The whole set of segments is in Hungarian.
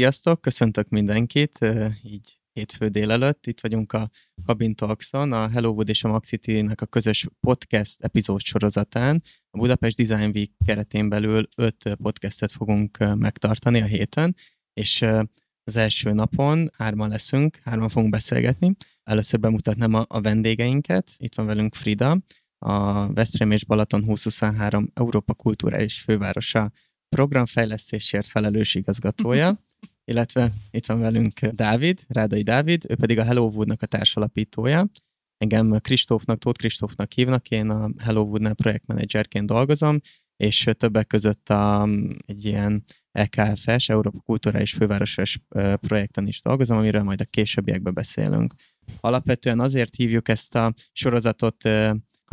Sziasztok, köszöntök mindenkit, így hétfő délelőtt. Itt vagyunk a Cabin Talkson, a Hellowood és a Maxity-nek a közös podcast epizód sorozatán. A Budapest Design Week keretén belül öt podcastet fogunk megtartani a héten, és az első napon hárman leszünk, hárman fogunk beszélgetni. Először bemutatnám a, vendégeinket. Itt van velünk Frida, a Veszprém és Balaton 2023 Európa Kulturális Fővárosa programfejlesztésért felelős igazgatója, illetve itt van velünk Dávid, Rádai Dávid, ő pedig a Hello Wood-nak a társalapítója. Engem Kristófnak, Tóth Kristófnak hívnak, én a Hello Wood-nál projektmenedzserként dolgozom, és többek között a, egy ilyen EKFS, Európa Kulturális Fővárosos projekten is dolgozom, amiről majd a későbbiekben beszélünk. Alapvetően azért hívjuk ezt a sorozatot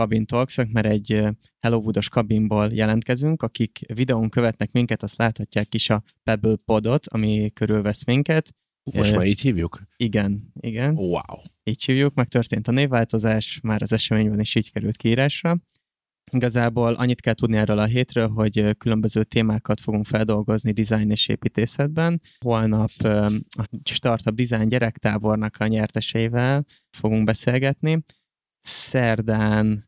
Cabin talks mert egy Hello Woodos kabinból jelentkezünk, akik videón követnek minket, azt láthatják is a Pebble Podot, ami körülvesz minket. Most már így hívjuk? Igen, igen. Wow. Így hívjuk, megtörtént a névváltozás, már az eseményben is így került kiírásra. Igazából annyit kell tudni erről a hétről, hogy különböző témákat fogunk feldolgozni design és építészetben. Holnap a Startup Design gyerektábornak a nyerteseivel fogunk beszélgetni. Szerdán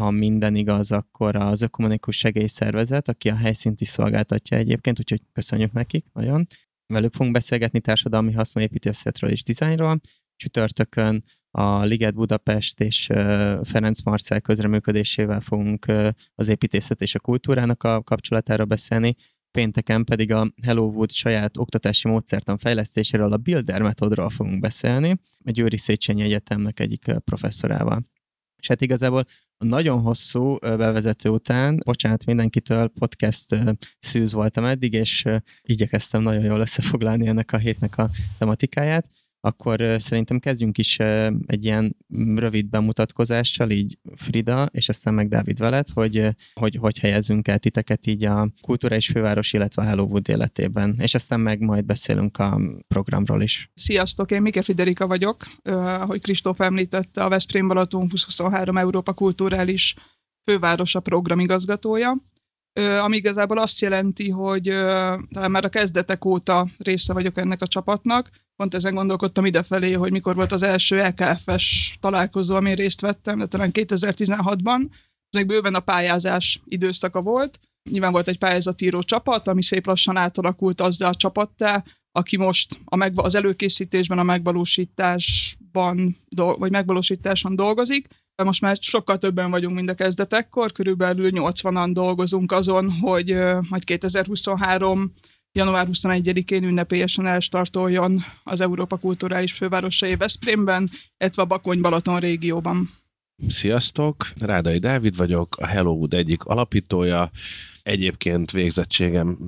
ha minden igaz, akkor az Ökumenikus Segélyszervezet, aki a helyszínt is szolgáltatja egyébként, úgyhogy köszönjük nekik nagyon. Velük fogunk beszélgetni társadalmi haszonépítészetről és dizájnról. Csütörtökön a Liget Budapest és Ferenc Marcel közreműködésével fogunk az építészet és a kultúrának a kapcsolatára beszélni. Pénteken pedig a Hello Wood saját oktatási módszertan fejlesztéséről, a Builder metodról fogunk beszélni, egy Győri Széchenyi Egyetemnek egyik professzorával. És hát igazából nagyon hosszú bevezető után, bocsánat mindenkitől, podcast szűz voltam eddig, és igyekeztem nagyon jól összefoglalni ennek a hétnek a tematikáját akkor szerintem kezdjünk is egy ilyen rövid bemutatkozással, így Frida, és aztán meg Dávid veled, hogy hogy, hogy helyezünk el titeket így a kultúra és főváros, illetve a Hello Wood életében, és aztán meg majd beszélünk a programról is. Sziasztok, én Mike Friderika vagyok, ahogy Kristóf említette, a Veszprém Balaton 2023 Európa Kulturális Fővárosa programigazgatója ami igazából azt jelenti, hogy talán már a kezdetek óta része vagyok ennek a csapatnak. Pont ezen gondolkodtam idefelé, hogy mikor volt az első EKFS találkozó, amin részt vettem, de talán 2016-ban. Ez még bőven a pályázás időszaka volt. Nyilván volt egy pályázatíró csapat, ami szép lassan átalakult azzal a csapattá, aki most a megva- az előkészítésben, a megvalósításban, do- vagy megvalósításon dolgozik, most már sokkal többen vagyunk, mint a kezdetekkor, körülbelül 80-an dolgozunk azon, hogy majd 2023 január 21-én ünnepélyesen elstartoljon az Európa Kulturális Fővárosai Veszprémben, illetve a Bakony-Balaton régióban. Sziasztok, Rádai Dávid vagyok, a Hello Wood egyik alapítója, egyébként végzettségem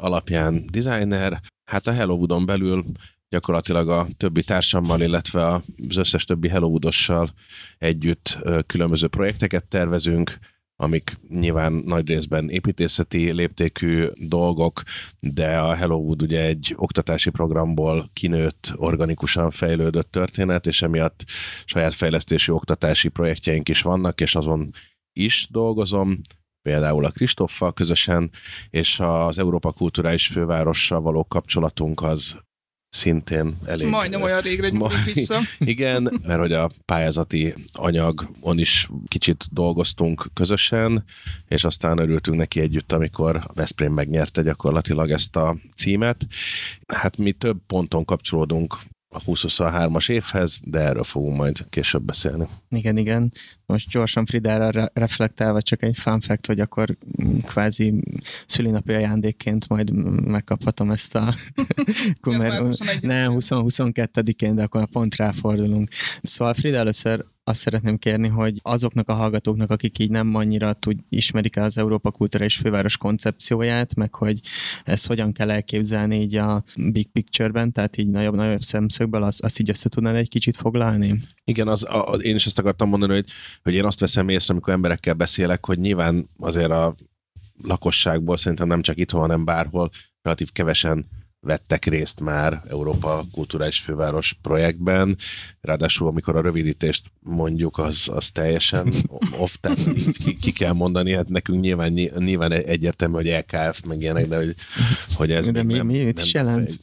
alapján designer. Hát a Hello Woodon belül gyakorlatilag a többi társammal, illetve az összes többi Hellowoodossal együtt különböző projekteket tervezünk, amik nyilván nagy részben építészeti léptékű dolgok, de a Hellowood ugye egy oktatási programból kinőtt, organikusan fejlődött történet, és emiatt saját fejlesztési oktatási projektjeink is vannak, és azon is dolgozom, például a Kristoffal közösen, és az Európa Kulturális Fővárossal való kapcsolatunk az szintén elég... Majdnem olyan régre nyúlunk vissza. Igen, mert hogy a pályázati anyagon is kicsit dolgoztunk közösen, és aztán örültünk neki együtt, amikor Veszprém megnyerte gyakorlatilag ezt a címet. Hát mi több ponton kapcsolódunk a 2023-as évhez, de erről fogunk majd később beszélni. Igen, igen. Most gyorsan Fridára re- reflektálva csak egy fun fact, hogy akkor kvázi szülinapi ajándékként majd megkaphatom ezt a kumer... Nem, 20-22-én, de akkor pont ráfordulunk. Szóval Frida először azt szeretném kérni, hogy azoknak a hallgatóknak, akik így nem annyira tud, ismerik az Európa Kultúra és Főváros koncepcióját, meg hogy ezt hogyan kell elképzelni így a big picture-ben, tehát így nagyobb-nagyobb szemszögből, azt, azt így össze tudnád egy kicsit foglalni? Igen, az, a, én is ezt akartam mondani, hogy, hogy én azt veszem észre, amikor emberekkel beszélek, hogy nyilván azért a lakosságból szerintem nem csak itthon, hanem bárhol relatív kevesen vettek részt már Európa Kulturális Főváros projektben, ráadásul amikor a rövidítést mondjuk, az, az teljesen off, ki, ki, kell mondani, hát nekünk nyilván, nyilván egyértelmű, hogy LKF meg ilyenek, de hogy, hogy ez de mi, nem, mi, mit is jelent?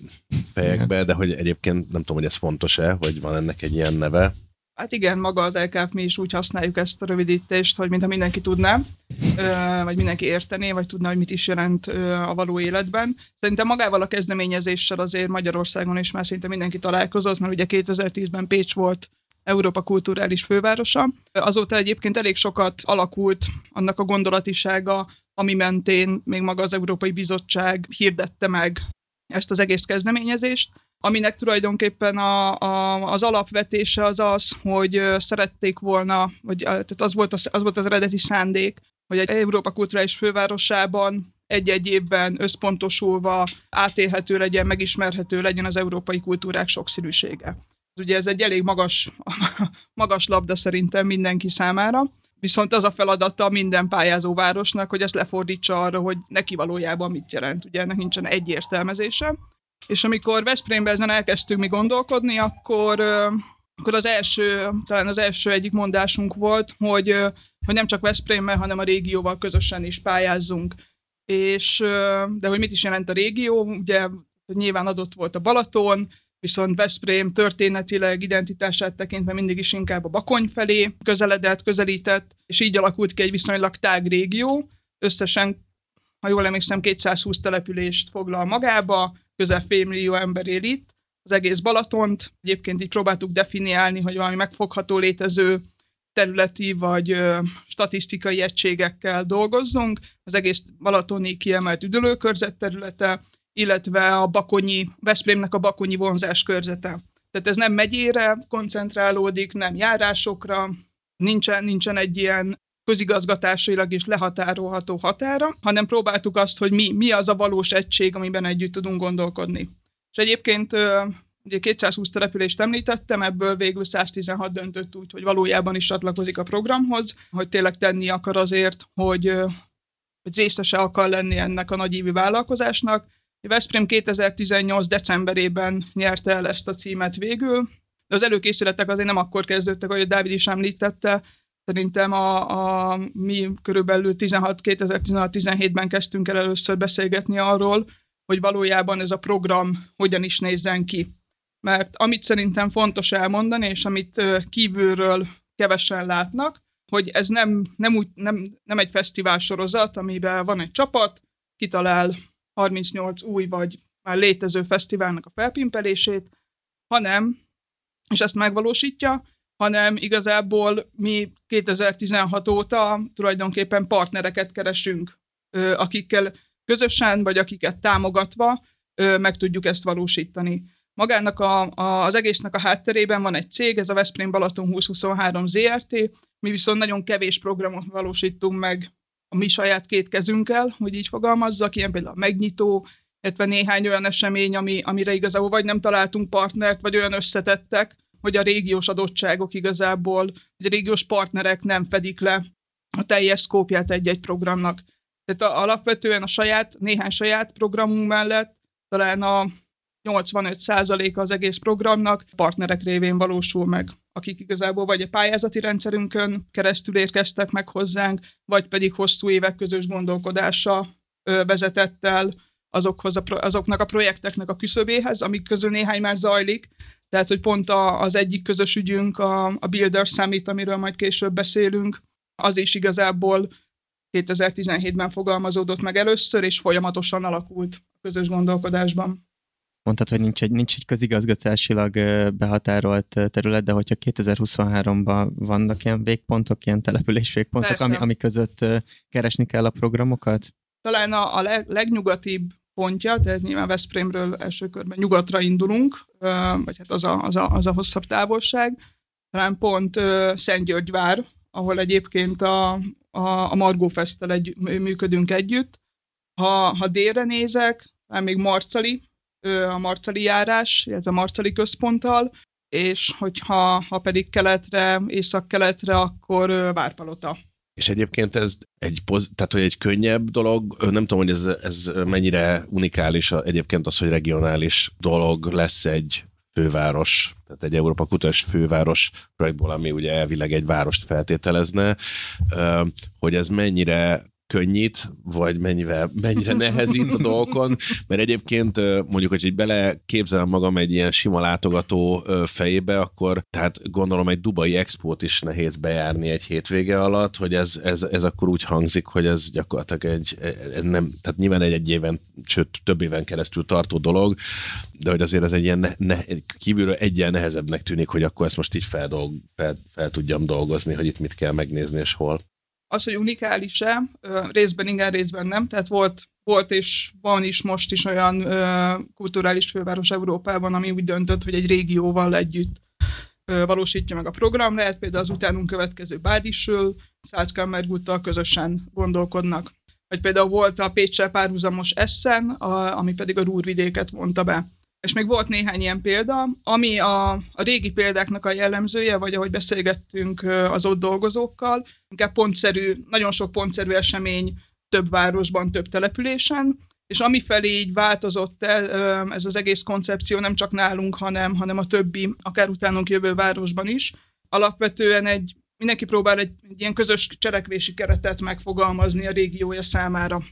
fejekbe, de hogy egyébként nem tudom, hogy ez fontos-e, hogy van ennek egy ilyen neve. Hát igen, maga az LKF mi is úgy használjuk ezt a rövidítést, hogy mintha mindenki tudná, vagy mindenki értené, vagy tudná, hogy mit is jelent a való életben. Szerintem magával a kezdeményezéssel azért Magyarországon is már szinte mindenki találkozott, mert ugye 2010-ben Pécs volt Európa kulturális fővárosa. Azóta egyébként elég sokat alakult annak a gondolatisága, ami mentén még maga az Európai Bizottság hirdette meg ezt az egész kezdeményezést, aminek tulajdonképpen a, a, az alapvetése az az, hogy szerették volna, vagy tehát az volt az, az volt az eredeti szándék, hogy egy Európa kulturális fővárosában egy-egy évben összpontosulva átélhető legyen, megismerhető legyen az európai kultúrák sokszínűsége. Ugye ez egy elég magas, magas labda szerintem mindenki számára, viszont az a feladata minden pályázó városnak, hogy ezt lefordítsa arra, hogy neki valójában mit jelent. Ugye ennek nincsen egy értelmezése. És amikor Veszprémben ezen elkezdtünk mi gondolkodni, akkor, akkor az első, talán az első egyik mondásunk volt, hogy, hogy nem csak Veszprémmel, hanem a régióval közösen is pályázzunk. És, de hogy mit is jelent a régió, ugye nyilván adott volt a Balaton, viszont Veszprém történetileg identitását tekintve mindig is inkább a Bakony felé közeledett, közelített, és így alakult ki egy viszonylag tág régió. Összesen, ha jól emlékszem, 220 települést foglal magába, közel félmillió ember él itt, az egész Balatont. Egyébként így próbáltuk definiálni, hogy valami megfogható létező területi vagy ö, statisztikai egységekkel dolgozzunk. Az egész balatoni kiemelt üdülőkörzet területe, illetve a Bakonyi, Veszprémnek a Bakonyi vonzás körzete. Tehát ez nem megyére koncentrálódik, nem járásokra, nincsen, nincsen egy ilyen közigazgatásailag is lehatárolható határa, hanem próbáltuk azt, hogy mi, mi az a valós egység, amiben együtt tudunk gondolkodni. És egyébként ugye 220 települést említettem, ebből végül 116 döntött úgy, hogy valójában is csatlakozik a programhoz, hogy tényleg tenni akar azért, hogy, hogy részese akar lenni ennek a nagyívű vállalkozásnak, Veszprém 2018. decemberében nyerte el ezt a címet végül, de az előkészületek azért nem akkor kezdődtek, ahogy Dávid is említette, Szerintem a, a, mi körülbelül 16, 2016-17-ben kezdtünk el először beszélgetni arról, hogy valójában ez a program hogyan is nézzen ki. Mert amit szerintem fontos elmondani, és amit kívülről kevesen látnak, hogy ez nem, nem, úgy, nem, nem egy fesztivál sorozat, amiben van egy csapat, kitalál 38 új vagy már létező fesztiválnak a felpimpelését, hanem, és ezt megvalósítja, hanem igazából mi 2016 óta tulajdonképpen partnereket keresünk, akikkel közösen, vagy akiket támogatva meg tudjuk ezt valósítani. Magának a, a, az egésznek a hátterében van egy cég, ez a Veszprém Balaton 2023 ZRT, mi viszont nagyon kevés programot valósítunk meg a mi saját két kezünkkel, hogy így fogalmazzak, ilyen például a megnyitó, illetve néhány olyan esemény, ami, amire igazából vagy nem találtunk partnert, vagy olyan összetettek, hogy a régiós adottságok igazából, hogy a régiós partnerek nem fedik le a teljes szkópját egy-egy programnak. Tehát a, alapvetően a saját, néhány saját programunk mellett talán a 85%-a az egész programnak partnerek révén valósul meg, akik igazából vagy a pályázati rendszerünkön keresztül érkeztek meg hozzánk, vagy pedig hosszú évek közös gondolkodása vezetett el azokhoz a, azoknak a projekteknek a küszöbéhez, amik közül néhány már zajlik. Tehát, hogy pont a, az egyik közös ügyünk, a, a Builder Summit, amiről majd később beszélünk, az is igazából 2017-ben fogalmazódott meg először, és folyamatosan alakult a közös gondolkodásban mondtad, hogy nincs egy, nincs egy közigazgatásilag behatárolt terület, de hogyha 2023-ban vannak ilyen végpontok, ilyen település végpontok, ami, ami között keresni kell a programokat? Talán a, a leg, legnyugatibb pontja, tehát nyilván Veszprémről első körben nyugatra indulunk, vagy hát az a, az a, az a hosszabb távolság. Talán pont Szentgyörgyvár, ahol egyébként a, a, a Margó Fesztel egy, működünk együtt. Ha, ha délre nézek, még Marcali, a Marcali járás, illetve a Marcali központtal, és hogyha ha pedig keletre, észak-keletre, akkor Várpalota. És egyébként ez egy, tehát, hogy egy könnyebb dolog, nem tudom, hogy ez, ez mennyire unikális egyébként az, hogy regionális dolog lesz egy főváros, tehát egy Európa Kutatás főváros projektból, ami ugye elvileg egy várost feltételezne, hogy ez mennyire könnyít, vagy mennyivel, mennyire nehezít a dolgokon, mert egyébként mondjuk, hogy bele képzelem magam egy ilyen sima látogató fejébe, akkor tehát gondolom egy Dubai Expót is nehéz bejárni egy hétvége alatt, hogy ez, ez, ez akkor úgy hangzik, hogy ez gyakorlatilag egy, ez nem, tehát nyilván egy, egy éven, sőt több éven keresztül tartó dolog, de hogy azért ez egy ilyen ne, ne, kívülről egyen nehezebbnek tűnik, hogy akkor ezt most így feldolg, fel, fel tudjam dolgozni, hogy itt mit kell megnézni és hol. Az, hogy unikális-e, részben igen, részben nem, tehát volt, volt és van is most is olyan kulturális főváros Európában, ami úgy döntött, hogy egy régióval együtt valósítja meg a program, lehet például az utánunk következő Bádisről, Salzkammerguttal közösen gondolkodnak. Vagy például volt a Pécsel párhuzamos Essen, a, ami pedig a Rúrvidéket vonta be. És még volt néhány ilyen példa, ami a, a régi példáknak a jellemzője, vagy ahogy beszélgettünk az ott dolgozókkal, inkább pontszerű, nagyon sok pontszerű esemény több városban, több településen, és ami felé így változott el ez az egész koncepció nem csak nálunk, hanem, hanem a többi, akár utánunk jövő városban is, alapvetően egy, mindenki próbál egy, egy ilyen közös cselekvési keretet megfogalmazni a régiója számára.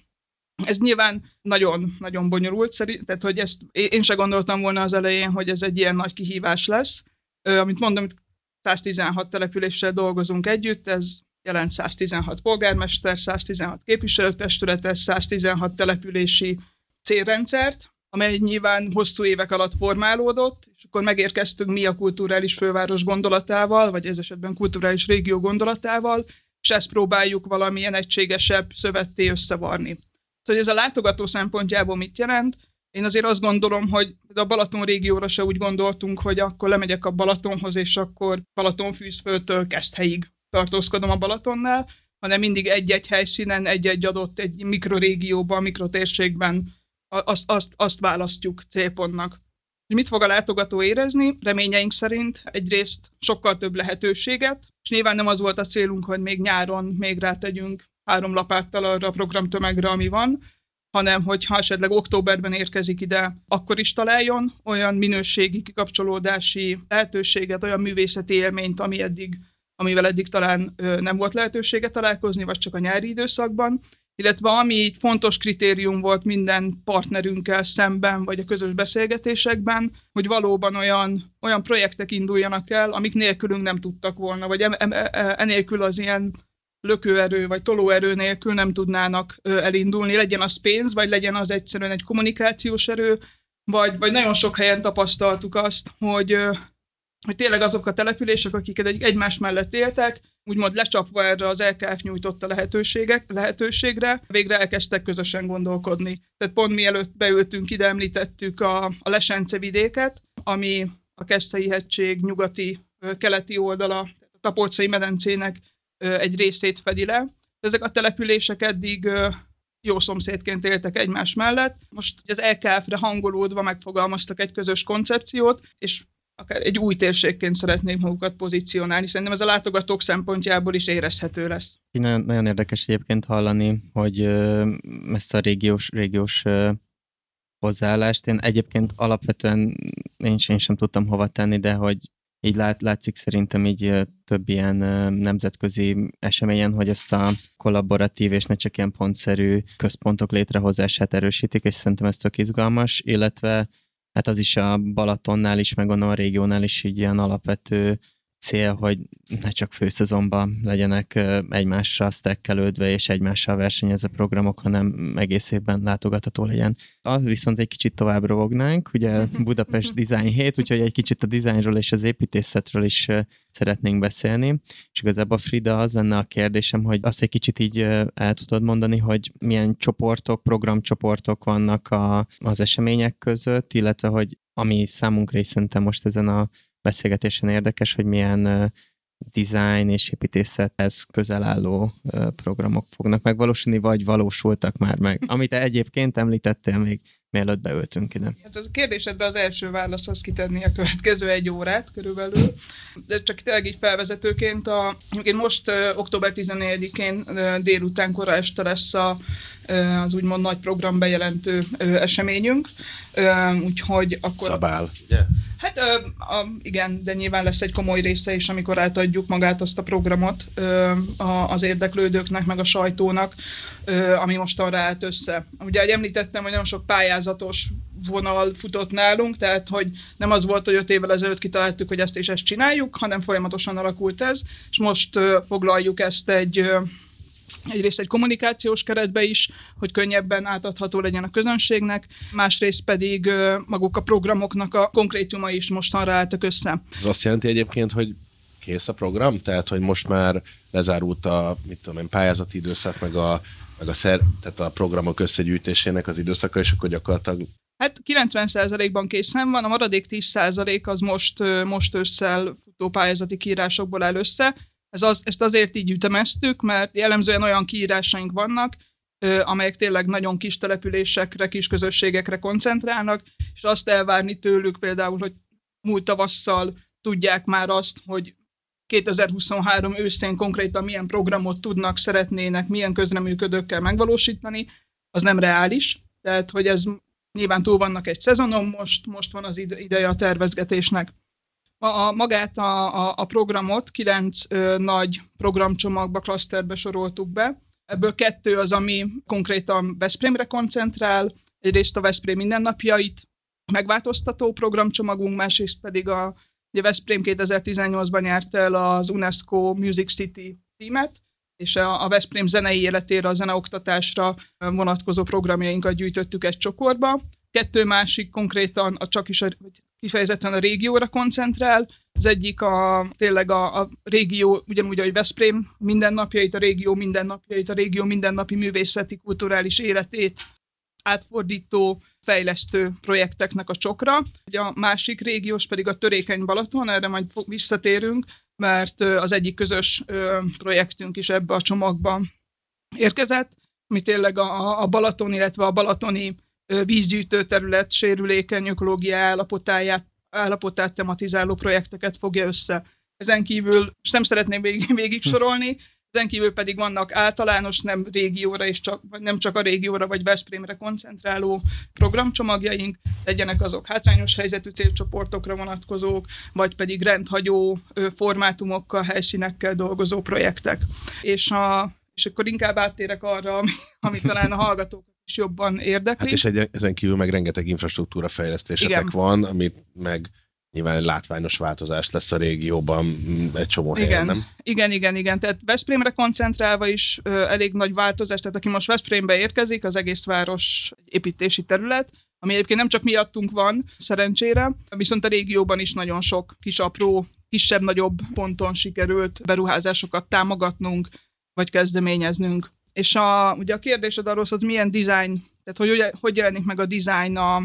Ez nyilván nagyon-nagyon bonyolult, szerint, tehát hogy ezt én se gondoltam volna az elején, hogy ez egy ilyen nagy kihívás lesz. Amit mondom, itt 116 településsel dolgozunk együtt, ez jelent 116 polgármester, 116 képviselőtestületet, 116 települési célrendszert, amely nyilván hosszú évek alatt formálódott, és akkor megérkeztünk mi a kulturális főváros gondolatával, vagy ez esetben kulturális régió gondolatával, és ezt próbáljuk valamilyen egységesebb szövetté összevarni. Szóval ez a látogató szempontjából mit jelent? Én azért azt gondolom, hogy a Balaton régióra se úgy gondoltunk, hogy akkor lemegyek a Balatonhoz, és akkor Balatonfűzföldtől helyig tartózkodom a Balatonnál, hanem mindig egy-egy helyszínen, egy-egy adott egy mikrorégióban, mikrotérségben azt, azt, azt választjuk célpontnak. Mit fog a látogató érezni? Reményeink szerint egyrészt sokkal több lehetőséget, és nyilván nem az volt a célunk, hogy még nyáron még rátegyünk három lapáttal arra a programtömegre, ami van, hanem hogy ha esetleg októberben érkezik ide, akkor is találjon olyan minőségi kikapcsolódási lehetőséget, olyan művészeti élményt, ami eddig, amivel eddig talán nem volt lehetősége találkozni, vagy csak a nyári időszakban, illetve ami így fontos kritérium volt minden partnerünkkel szemben, vagy a közös beszélgetésekben, hogy valóban olyan, olyan projektek induljanak el, amik nélkülünk nem tudtak volna, vagy enélkül az ilyen lökőerő vagy tolóerő nélkül nem tudnának elindulni, legyen az pénz, vagy legyen az egyszerűen egy kommunikációs erő, vagy, vagy nagyon sok helyen tapasztaltuk azt, hogy, hogy tényleg azok a települések, akik egy, egymás mellett éltek, úgymond lecsapva erre az LKF nyújtotta lehetőségek, lehetőségre, végre elkezdtek közösen gondolkodni. Tehát pont mielőtt beültünk ide, említettük a, a Lesence vidéket, ami a Keszthelyi hegység nyugati, keleti oldala, a Tapolcai medencének egy részét fedi le. Ezek a települések eddig jó szomszédként éltek egymás mellett. Most az LKF-re hangolódva megfogalmaztak egy közös koncepciót, és akár egy új térségként szeretnék magukat pozícionálni. Szerintem ez a látogatók szempontjából is érezhető lesz. Nagyon, nagyon érdekes egyébként hallani, hogy ezt a régiós, régiós hozzáállást. Én egyébként alapvetően én sem, én sem tudtam hova tenni, de hogy így lát, látszik szerintem így több ilyen nemzetközi eseményen, hogy ezt a kollaboratív és ne csak ilyen pontszerű központok létrehozását erősítik, és szerintem ez tök izgalmas, illetve hát az is a Balatonnál is, meg a régiónál is így ilyen alapvető cél, hogy ne csak főszezonban legyenek egymással sztekkelődve és egymással versenyező programok, hanem egész évben látogatható legyen. Az viszont egy kicsit tovább rovognánk, ugye Budapest Design 7, úgyhogy egy kicsit a dizájnról és az építészetről is szeretnénk beszélni. És igazából Frida, az lenne a kérdésem, hogy azt egy kicsit így el tudod mondani, hogy milyen csoportok, programcsoportok vannak a, az események között, illetve hogy ami számunkra is szerintem most ezen a beszélgetésen érdekes, hogy milyen design és építészethez közel álló programok fognak megvalósulni, vagy valósultak már meg. Amit egyébként említettél még mielőtt beöltünk ide. Hát az a kérdésedbe az első válaszhoz kitenni a következő egy órát körülbelül, de csak tényleg így felvezetőként, a, most október 14-én uh, délután kora este lesz a az úgymond nagy program bejelentő eseményünk. Úgyhogy akkor... Szabál, ugye? Hát a, igen, de nyilván lesz egy komoly része is, amikor átadjuk magát azt a programot az érdeklődőknek, meg a sajtónak, ami most arra állt össze. Ugye, ahogy említettem, hogy nagyon sok pályázatos vonal futott nálunk, tehát hogy nem az volt, hogy öt évvel ezelőtt kitaláltuk, hogy ezt és ezt csináljuk, hanem folyamatosan alakult ez, és most foglaljuk ezt egy egyrészt egy kommunikációs keretbe is, hogy könnyebben átadható legyen a közönségnek, másrészt pedig maguk a programoknak a konkrétuma is mostanra álltak össze. Ez azt jelenti egyébként, hogy kész a program? Tehát, hogy most már lezárult a mit tudom én, pályázati időszak, meg a, meg a, szer, tehát a programok összegyűjtésének az időszaka, és akkor gyakorlatilag Hát 90%-ban készen van, a maradék 10% az most, most ősszel futó pályázati kiírásokból áll össze, ez az, ezt azért így ütemeztük, mert jellemzően olyan kiírásaink vannak, amelyek tényleg nagyon kis településekre, kis közösségekre koncentrálnak, és azt elvárni tőlük például, hogy múlt tavasszal tudják már azt, hogy 2023 őszén konkrétan milyen programot tudnak, szeretnének, milyen közreműködőkkel megvalósítani, az nem reális. Tehát, hogy ez nyilván túl vannak egy szezonon, most, most van az ideje a tervezgetésnek. A, a magát a, a, a programot kilenc ö, nagy programcsomagba, klaszterbe soroltuk be. Ebből kettő az, ami konkrétan Veszprémre koncentrál, egyrészt a Veszprém mindennapjait megváltoztató programcsomagunk, másrészt pedig a ugye Veszprém 2018-ban nyert el az UNESCO Music City címet, és a, Veszprém zenei életére, a zeneoktatásra vonatkozó programjainkat gyűjtöttük egy csokorba. Kettő másik konkrétan a csak is a, kifejezetten a régióra koncentrál. Az egyik a, tényleg a, a régió, ugyanúgy, ahogy Veszprém mindennapjait, a régió mindennapjait, a régió mindennapi művészeti, kulturális életét átfordító, fejlesztő projekteknek a csokra. A másik régiós pedig a Törékeny Balaton, erre majd visszatérünk, mert az egyik közös projektünk is ebbe a csomagba érkezett, ami tényleg a, a Balaton, illetve a balatoni vízgyűjtő terület sérülékeny ökológia állapotáját, állapotát tematizáló projekteket fogja össze. Ezen kívül, és nem szeretném végig, végig sorolni, ezen kívül pedig vannak általános, nem régióra és csak, vagy nem csak a régióra vagy Veszprémre koncentráló programcsomagjaink, legyenek azok hátrányos helyzetű célcsoportokra vonatkozók, vagy pedig rendhagyó formátumokkal, helyszínekkel dolgozó projektek. És, a, és akkor inkább áttérek arra, ami, ami talán a hallgatókat is jobban érdekli. Hát és egy, ezen kívül meg rengeteg infrastruktúra fejlesztésetek Igen. van, amit meg nyilván látványos változás lesz a régióban mm, egy csomó igen, helyen, nem? Igen, igen, igen. Tehát Veszprémre koncentrálva is ö, elég nagy változás, tehát aki most Veszprémbe érkezik, az egész város építési terület, ami egyébként nem csak miattunk van, szerencsére, viszont a régióban is nagyon sok kis apró, kisebb-nagyobb ponton sikerült beruházásokat támogatnunk, vagy kezdeményeznünk. És a, ugye a kérdésed arról hogy milyen design, tehát hogy, hogy jelenik meg a design a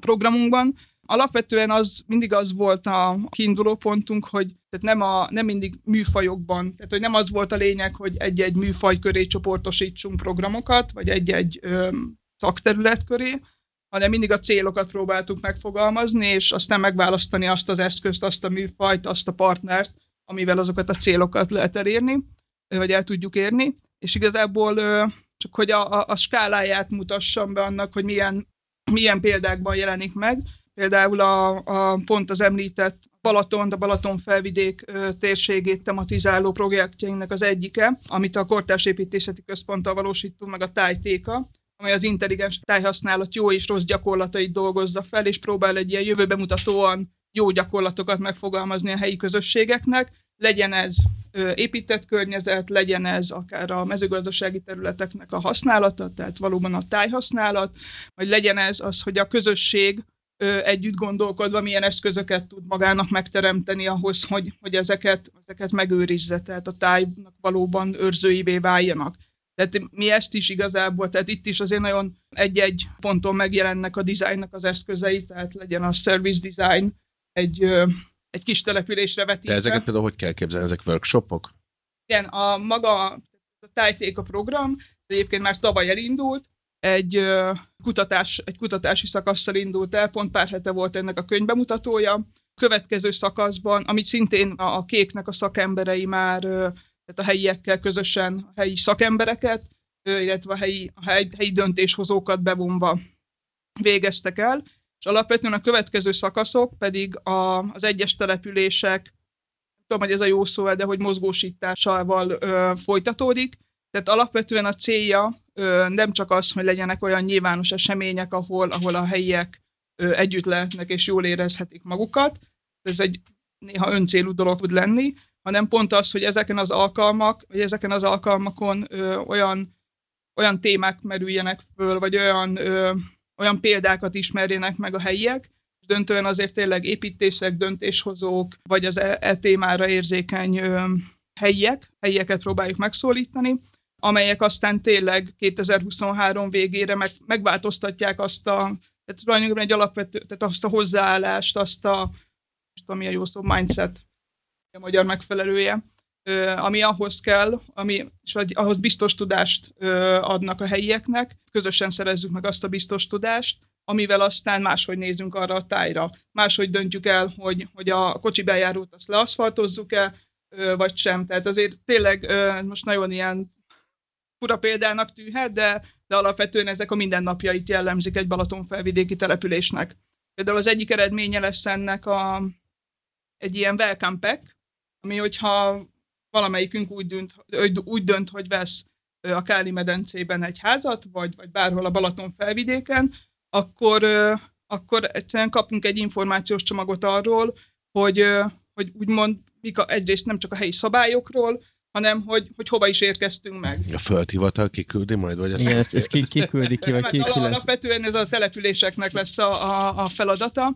programunkban. Alapvetően az mindig az volt a kiinduló pontunk, hogy tehát nem, a, nem mindig műfajokban, tehát hogy nem az volt a lényeg, hogy egy-egy műfaj köré csoportosítsunk programokat, vagy egy-egy ö, szakterület köré, hanem mindig a célokat próbáltuk megfogalmazni, és aztán megválasztani azt az eszközt, azt a műfajt, azt a partnert, amivel azokat a célokat lehet elérni, vagy el tudjuk érni. És igazából csak hogy a, a, a skáláját mutassam be annak, hogy milyen, milyen példákban jelenik meg, Például a, a pont az említett Balaton, a Balaton felvidék térségét tematizáló projektjeinknek az egyike, amit a Kortárs Építészeti Központtal valósítunk meg a tájtéka, amely az intelligens tájhasználat jó és rossz gyakorlatait dolgozza fel, és próbál egy ilyen jövőbe mutatóan jó gyakorlatokat megfogalmazni a helyi közösségeknek, legyen ez épített környezet, legyen ez akár a mezőgazdasági területeknek a használata, tehát valóban a tájhasználat, vagy legyen ez az, hogy a közösség együtt gondolkodva milyen eszközöket tud magának megteremteni ahhoz, hogy, hogy ezeket, ezeket megőrizze, tehát a tájnak valóban őrzőivé váljanak. Tehát mi ezt is igazából, tehát itt is azért nagyon egy-egy ponton megjelennek a dizájnnak az eszközei, tehát legyen a service design egy, egy kis településre vetítve. De ezeket például hogy kell képzelni, ezek workshopok? Igen, a maga a tájték a program, egyébként már tavaly elindult, egy, kutatás, egy kutatási szakasszal indult el, pont pár hete volt ennek a könyvbemutatója. Következő szakaszban, amit szintén a, kéknek a szakemberei már, tehát a helyiekkel közösen, a helyi szakembereket illetve a helyi, a helyi döntéshozókat bevonva végeztek el, és alapvetően a következő szakaszok pedig a, az egyes települések, tudom, hogy ez a jó szó, de hogy mozgósításával ö, folytatódik. Tehát alapvetően a célja nem csak az, hogy legyenek olyan nyilvános események, ahol, ahol a helyiek együtt lehetnek és jól érezhetik magukat. Ez egy néha öncélú dolog tud lenni, hanem pont az, hogy ezeken az alkalmak, vagy ezeken az alkalmakon ö, olyan, olyan témák merüljenek föl, vagy olyan, ö, olyan példákat ismerjenek meg a helyiek, döntően azért tényleg építések, döntéshozók, vagy az e, e témára érzékeny ö, helyiek, helyieket próbáljuk megszólítani, amelyek aztán tényleg 2023 végére meg, megváltoztatják azt a, tehát tulajdonképpen egy alapvető, tehát azt a hozzáállást, azt a, most tudom, mi a jó szó, mindset, a magyar megfelelője, ami ahhoz kell, ami, és ahhoz biztos tudást adnak a helyieknek, közösen szerezzük meg azt a biztos tudást, amivel aztán máshogy nézünk arra a tájra. Máshogy döntjük el, hogy, hogy a kocsi bejárót azt leaszfaltozzuk-e, vagy sem. Tehát azért tényleg most nagyon ilyen fura példának tűnhet, de, de alapvetően ezek a mindennapjait jellemzik egy Balatonfelvidéki településnek. Például az egyik eredménye lesz ennek a, egy ilyen welcome pack, ami hogyha valamelyikünk úgy dönt, úgy dönt, hogy vesz a Káli medencében egy házat, vagy, vagy bárhol a Balaton felvidéken, akkor, akkor egyszerűen kapunk egy információs csomagot arról, hogy, hogy úgymond mik a, egyrészt nem csak a helyi szabályokról, hanem hogy, hogy hova is érkeztünk meg. A földhivatal kiküldi majd, vagy ezt? Igen, ez, ez ki, kiküldi ki, vagy ki, ki lesz? Alapvetően ez a településeknek lesz a, a, a feladata.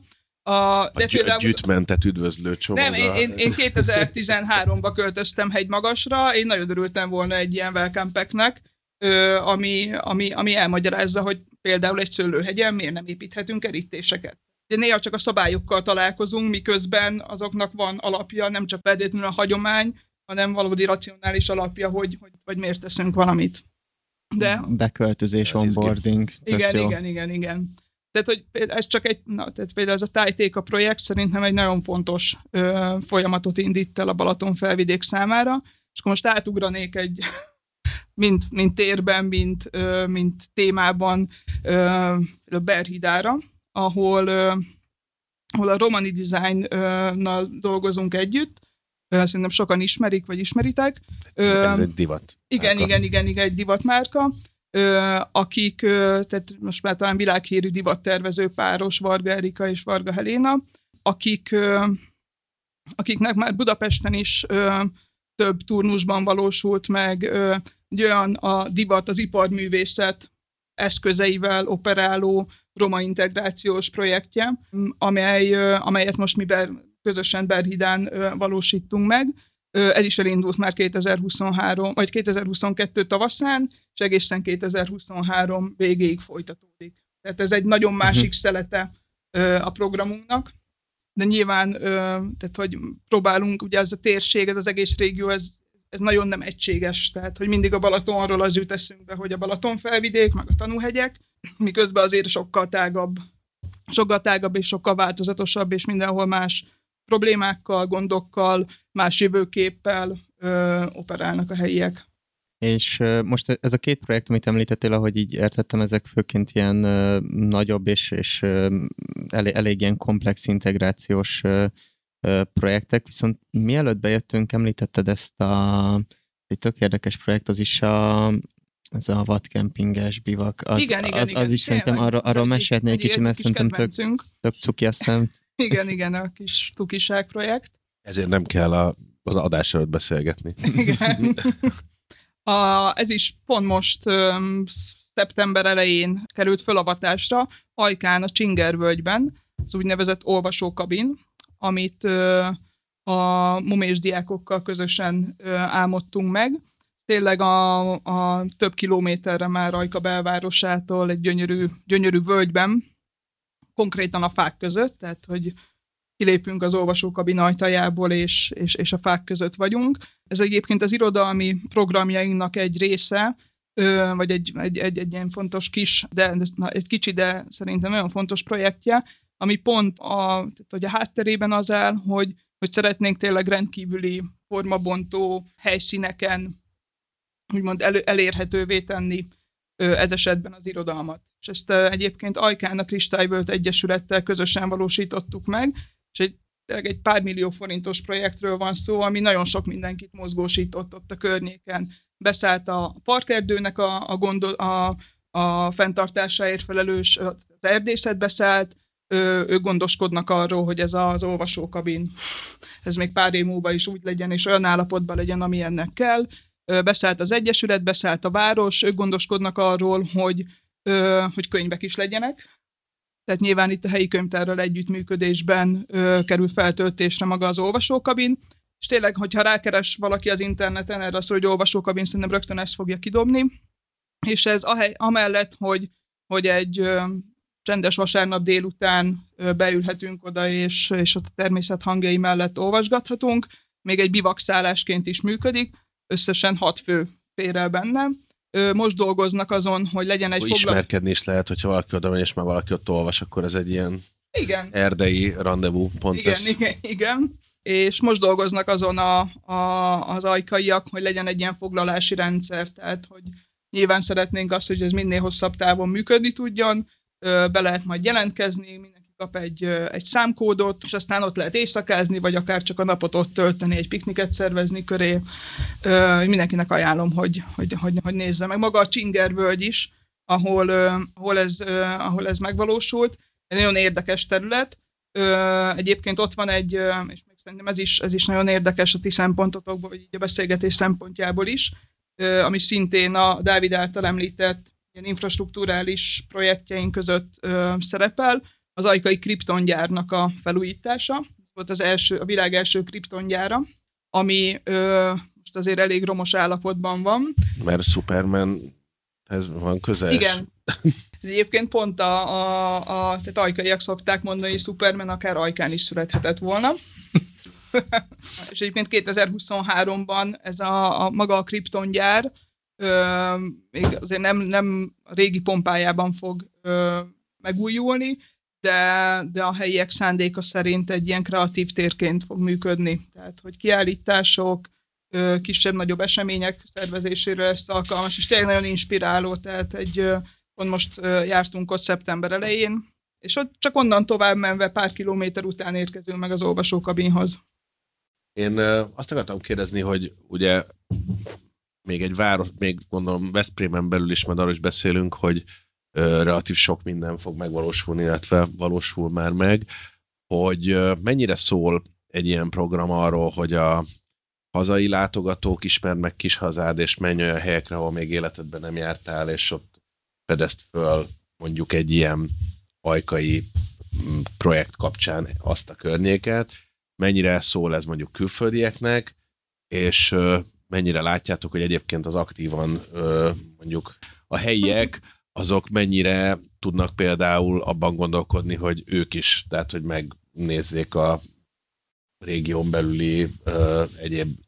A, de a, például, a gyűjtmentet üdvözlő csomag. Nem, én, én, én 2013-ba költöztem hegymagasra, én nagyon örültem volna egy ilyen welcome packnek, ami, ami, ami elmagyarázza, hogy például egy szőlőhegyen miért nem építhetünk kerítéseket. De néha csak a szabályokkal találkozunk, miközben azoknak van alapja, nem csak feltétlenül a hagyomány, hanem valódi racionális alapja, hogy, hogy vagy miért teszünk valamit. De... Beköltözés, onboarding. Igen, jó. igen, igen, igen. Tehát, hogy ez csak egy, na, tehát például ez a tájtéka projekt szerintem egy nagyon fontos ö, folyamatot indít el a Balaton felvidék számára, és akkor most átugranék egy, mint, mint térben, mint, ö, mint témában ö, a Berhidára, ahol, ö, ahol a Romani Design-nal dolgozunk együtt, szerintem sokan ismerik, vagy ismeritek. Ez egy divat. Igen, márka. igen, igen, igen, egy divatmárka akik, tehát most már talán világhírű divattervező páros, Varga Erika és Varga Helena, akik, akiknek már Budapesten is több turnusban valósult meg egy olyan a divat, az iparművészet eszközeivel operáló roma integrációs projektje, amely, amelyet most mi közösen Berhidán valósítunk meg. Ez is elindult már 2023, vagy 2022 tavaszán, és egészen 2023 végéig folytatódik. Tehát ez egy nagyon mhm. másik uh-huh. szelete a programunknak, de nyilván, tehát hogy próbálunk, ugye ez a térség, ez az egész régió, ez, ez nagyon nem egységes, tehát hogy mindig a Balatonról az jut eszünkbe, hogy a Balaton felvidék, meg a tanúhegyek, miközben azért sokkal tágabb, sokkal tágabb és sokkal változatosabb, és mindenhol más problémákkal, gondokkal, más jövőképpel ö, operálnak a helyiek. És most ez a két projekt, amit említettél, ahogy így értettem, ezek főként ilyen nagyobb és, és elég, elég ilyen komplex integrációs projektek, viszont mielőtt bejöttünk, említetted ezt a egy tök érdekes projekt, az is a ez a vadkempinges bivak. Az, igen, igen, az, igen. az is szerintem arról, arról mesélhetné egy kicsit, mert szerintem tök, tök cuki, azt hiszem. Igen, igen, a kis tukiság projekt. Ezért nem kell a, az adás előtt beszélgetni. Igen. A, ez is pont most um, szeptember elején került fölavatásra, Ajkán a Csingervölgyben, az úgynevezett olvasókabin, amit uh, a mumés diákokkal közösen uh, álmodtunk meg. Tényleg a, a több kilométerre már Ajka belvárosától egy gyönyörű, gyönyörű völgyben, konkrétan a fák között, tehát hogy kilépünk az olvasókabin ajtajából, és, és, és a fák között vagyunk. Ez egyébként az irodalmi programjainknak egy része, vagy egy, egy, egy, egy ilyen fontos kis, de na, egy kicsi, de szerintem nagyon fontos projektje, ami pont a, tehát, hogy a hátterében az áll, hogy, hogy szeretnénk tényleg rendkívüli formabontó helyszíneken úgymond elő, elérhetővé tenni ez esetben az irodalmat. És ezt egyébként Ajkán a Kristályvölt Egyesülettel közösen valósítottuk meg, és egy, egy pár millió forintos projektről van szó, ami nagyon sok mindenkit mozgósított ott a környéken. Beszállt a parkerdőnek a, a, gondol, a, a fenntartásáért felelős, az erdészet beszállt, ők gondoskodnak arról, hogy ez az olvasókabin, ez még pár év múlva is úgy legyen, és olyan állapotban legyen, ami ennek kell. Beszállt az Egyesület, beszállt a város, ők gondoskodnak arról, hogy, hogy könyvek is legyenek. Tehát nyilván itt a helyi könyvtárral együttműködésben kerül feltöltésre maga az olvasókabin, és tényleg, hogyha rákeres valaki az interneten erre az, hogy olvasókabin, szerintem rögtön ezt fogja kidobni, és ez ahely, amellett, hogy, hogy egy csendes vasárnap délután beülhetünk oda, és, és ott a természet hangjai mellett olvasgathatunk. Még egy bivakszállásként is működik, összesen hat fő fér el Most dolgoznak azon, hogy legyen egy foglalkozás. Ismerkedni is lehet, hogyha valaki oda megy, és már valaki ott olvas, akkor ez egy ilyen igen. erdei rendezvú pont igen, lesz. Igen, igen. És most dolgoznak azon a, a, az ajkaiak, hogy legyen egy ilyen foglalási rendszer, tehát hogy nyilván szeretnénk azt, hogy ez minél hosszabb távon működni tudjon, be lehet majd jelentkezni, mindenki kap egy, egy számkódot, és aztán ott lehet éjszakázni, vagy akár csak a napot ott tölteni, egy pikniket szervezni köré. Mindenkinek ajánlom, hogy, hogy, hogy, hogy nézze meg. Maga a Csingervölgy is, ahol, ahol, ez, ahol ez megvalósult. Egy nagyon érdekes terület. Egyébként ott van egy, és még szerintem ez is, ez is nagyon érdekes a ti szempontotokból, vagy így a beszélgetés szempontjából is, ami szintén a Dávid által említett ilyen infrastruktúrális projektjeink között szerepel, az ajkai kriptongyárnak a felújítása. Volt az első, a világ első kriptongyára, ami ö, most azért elég romos állapotban van. Mert Superman ez van közel. Igen. Egyébként pont a, a, a tehát ajkaiak szokták mondani, hogy Superman akár ajkán is születhetett volna. és egyébként 2023-ban ez a, a maga a kriptongyár, ö, még azért nem, nem a régi pompájában fog ö, megújulni, de, de a helyiek szándéka szerint egy ilyen kreatív térként fog működni. Tehát, hogy kiállítások, kisebb-nagyobb események szervezésére lesz alkalmas, és tényleg nagyon inspiráló, tehát egy, pont most jártunk ott szeptember elején, és ott csak onnan tovább menve pár kilométer után érkezünk meg az olvasókabinhoz. Én azt akartam kérdezni, hogy ugye még egy város, még gondolom Veszprémen belül is, majd arról is beszélünk, hogy relatív sok minden fog megvalósulni, illetve valósul már meg, hogy mennyire szól egy ilyen program arról, hogy a hazai látogatók ismerd meg kis hazád, és menj olyan helyekre, ahol még életedben nem jártál, és ott fedezt föl mondjuk egy ilyen ajkai mm, projekt kapcsán azt a környéket, mennyire szól ez mondjuk külföldieknek, és mennyire látjátok, hogy egyébként az aktívan mondjuk a helyiek, azok mennyire tudnak például abban gondolkodni, hogy ők is, tehát hogy megnézzék a régión belüli ö, egyéb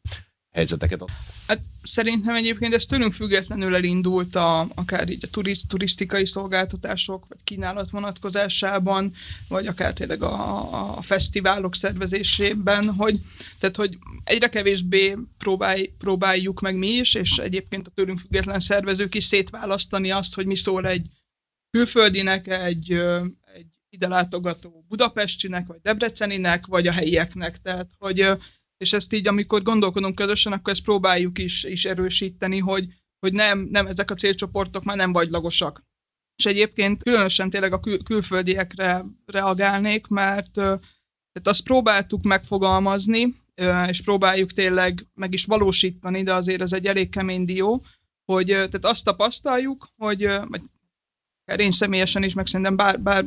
helyzeteket. Hát szerintem egyébként ez tőlünk függetlenül elindult a, akár így a turist, turisztikai szolgáltatások, vagy kínálat vonatkozásában, vagy akár tényleg a, a fesztiválok szervezésében, hogy, tehát, hogy egyre kevésbé próbálj, próbáljuk meg mi is, és egyébként a tőlünk független szervezők is szétválasztani azt, hogy mi szól egy külföldinek, egy, egy ide látogató budapestinek, vagy debreceninek, vagy a helyieknek. Tehát, hogy és ezt így, amikor gondolkodunk közösen, akkor ezt próbáljuk is, is erősíteni, hogy, hogy nem, nem, ezek a célcsoportok már nem vagylagosak. És egyébként különösen tényleg a kül- külföldiekre reagálnék, mert tehát azt próbáltuk megfogalmazni, és próbáljuk tényleg meg is valósítani, de azért ez egy elég kemény dió, hogy tehát azt tapasztaljuk, hogy vagy én személyesen is, meg szerintem bár, bár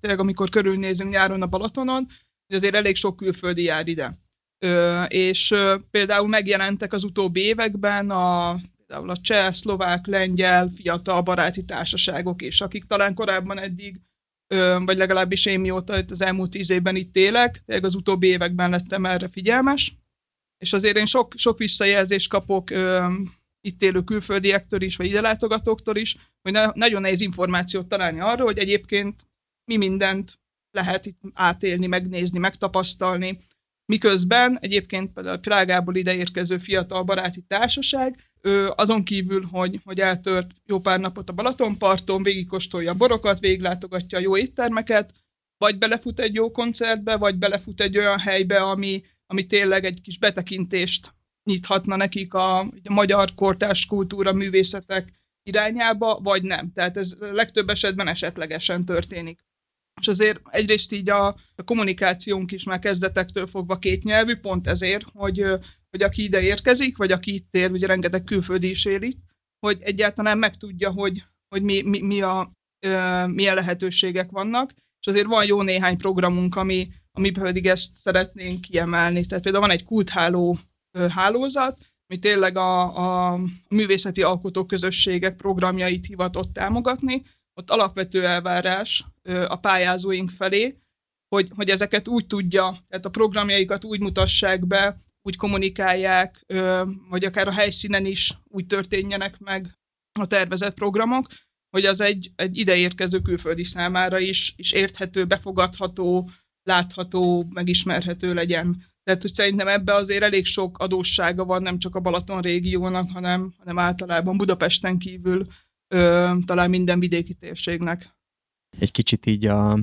tényleg amikor körülnézünk nyáron a Balatonon, hogy azért elég sok külföldi jár ide és például megjelentek az utóbbi években a, például a cseh, szlovák, lengyel, fiatal baráti társaságok is, akik talán korábban eddig, vagy legalábbis én mióta az elmúlt tíz évben itt élek, tényleg az utóbbi években lettem erre figyelmes, és azért én sok, sok visszajelzést kapok itt élő külföldiektől is, vagy ide látogatóktól is, hogy na- nagyon nehéz információt találni arról, hogy egyébként mi mindent lehet itt átélni, megnézni, megtapasztalni, Miközben egyébként például Prágából ideérkező fiatal baráti társaság, azon kívül, hogy, hogy eltört jó pár napot a Balatonparton, végigkóstolja a borokat, végiglátogatja a jó éttermeket, vagy belefut egy jó koncertbe, vagy belefut egy olyan helybe, ami, ami tényleg egy kis betekintést nyithatna nekik a, a magyar kortárs kultúra művészetek irányába, vagy nem. Tehát ez legtöbb esetben esetlegesen történik. És azért egyrészt így a, a kommunikációnk is már kezdetektől fogva kétnyelvű, pont ezért, hogy, hogy aki ide érkezik, vagy aki itt ér, ugye rengeteg külföldi is él itt, hogy egyáltalán megtudja, hogy, hogy mi, mi, mi a, milyen lehetőségek vannak, és azért van jó néhány programunk, ami, ami pedig ezt szeretnénk kiemelni. Tehát például van egy kultháló hálózat, ami tényleg a, a művészeti alkotóközösségek programjait hivatott támogatni. Ott alapvető elvárás a pályázóink felé, hogy, hogy ezeket úgy tudja, tehát a programjaikat úgy mutassák be, úgy kommunikálják, vagy akár a helyszínen is úgy történjenek meg a tervezett programok, hogy az egy, egy ideérkező külföldi számára is, is érthető, befogadható, látható, megismerhető legyen. Tehát, hogy szerintem ebbe azért elég sok adóssága van, nem csak a Balaton régiónak, hanem, hanem általában Budapesten kívül ö, talán minden vidéki térségnek. Egy kicsit így a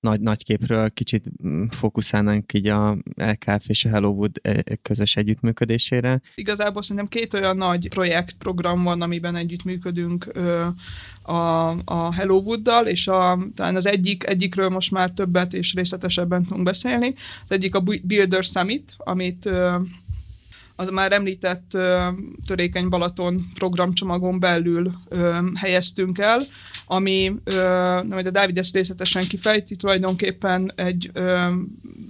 nagy, nagy képről kicsit mm, fókuszálnánk így a LKF és a Hellowood e, közös együttműködésére. Igazából szerintem két olyan nagy projekt, program van, amiben együttműködünk ö, a, a Hellowooddal, és a, talán az egyik, egyikről most már többet és részletesebben tudunk beszélni. Az egyik a Builder Summit, amit ö, az már említett Törékeny Balaton programcsomagon belül helyeztünk el, ami, ö, majd a Dávid ezt részletesen kifejti, tulajdonképpen egy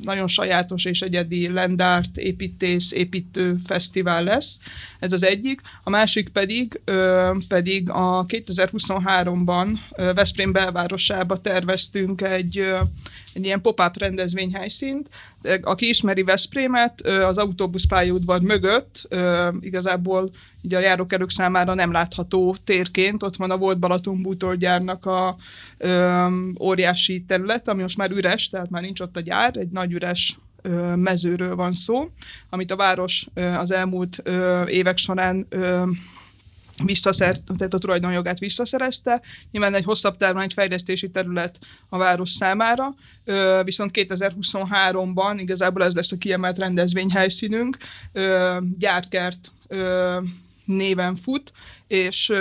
nagyon sajátos és egyedi lendárt építész, építő fesztivál lesz. Ez az egyik. A másik pedig, pedig a 2023-ban ö, Veszprém belvárosába terveztünk egy, egy ilyen pop-up rendezvényhelyszínt. Aki ismeri Veszprémet, az autóbuszpályaudvar mögött igazából így a járókerők számára nem látható térként, ott van a volt Balaton bútorgyárnak a ö, óriási terület, ami most már üres, tehát már nincs ott a gyár, egy nagy üres mezőről van szó, amit a város az elmúlt évek során visszaszert, tehát a tulajdonjogát visszaszerezte. Nyilván egy hosszabb távon egy fejlesztési terület a város számára, viszont 2023-ban igazából ez lesz a kiemelt rendezvényhelyszínünk, gyárkert néven fut, és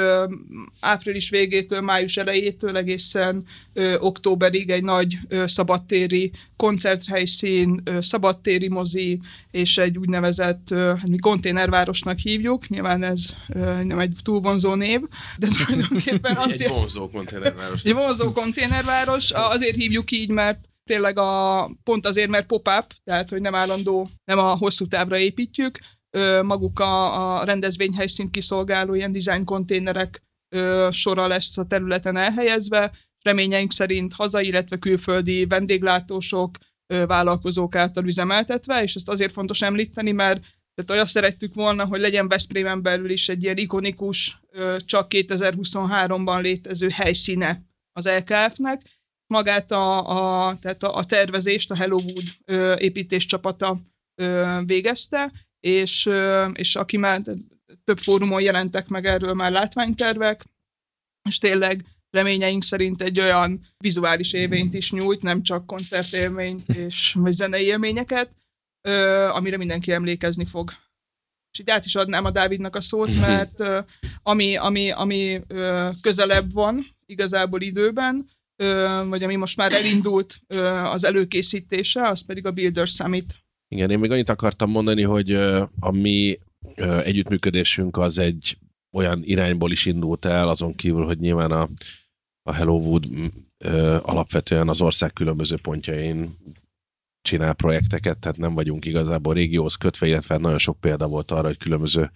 április végétől, május elejétől egészen októberig egy nagy szabadtéri koncerthelyszín, szabadtéri mozi, és egy úgynevezett, hát mi konténervárosnak hívjuk, nyilván ez nem egy túl vonzó név, de tulajdonképpen azt... egy vonzó konténerváros. Egy vonzó konténerváros, azért hívjuk így, mert tényleg a, pont azért, mert pop-up, tehát hogy nem állandó, nem a hosszú távra építjük, maguk a, a rendezvényhelyszínt kiszolgáló ilyen design konténerek sora lesz a területen elhelyezve. Reményeink szerint haza, illetve külföldi vendéglátósok, vállalkozók által üzemeltetve, és ezt azért fontos említeni, mert tehát azt szerettük volna, hogy legyen Veszprémen belül is egy ilyen ikonikus, csak 2023-ban létező helyszíne az LKF-nek. Magát a, a, tehát a, a tervezést a Hellowood építés csapata végezte, és, és aki már több fórumon jelentek meg erről már látványtervek, és tényleg reményeink szerint egy olyan vizuális élményt is nyújt, nem csak koncertélményt és vagy zenei élményeket, amire mindenki emlékezni fog. És így át is adnám a Dávidnak a szót, mert ami, ami, ami közelebb van igazából időben, vagy ami most már elindult az előkészítése, az pedig a Builder Summit igen, én még annyit akartam mondani, hogy a mi együttműködésünk az egy olyan irányból is indult el, azon kívül, hogy nyilván a, a Hello alapvetően az ország különböző pontjain csinál projekteket, tehát nem vagyunk igazából régióhoz kötve, illetve nagyon sok példa volt arra, hogy különböző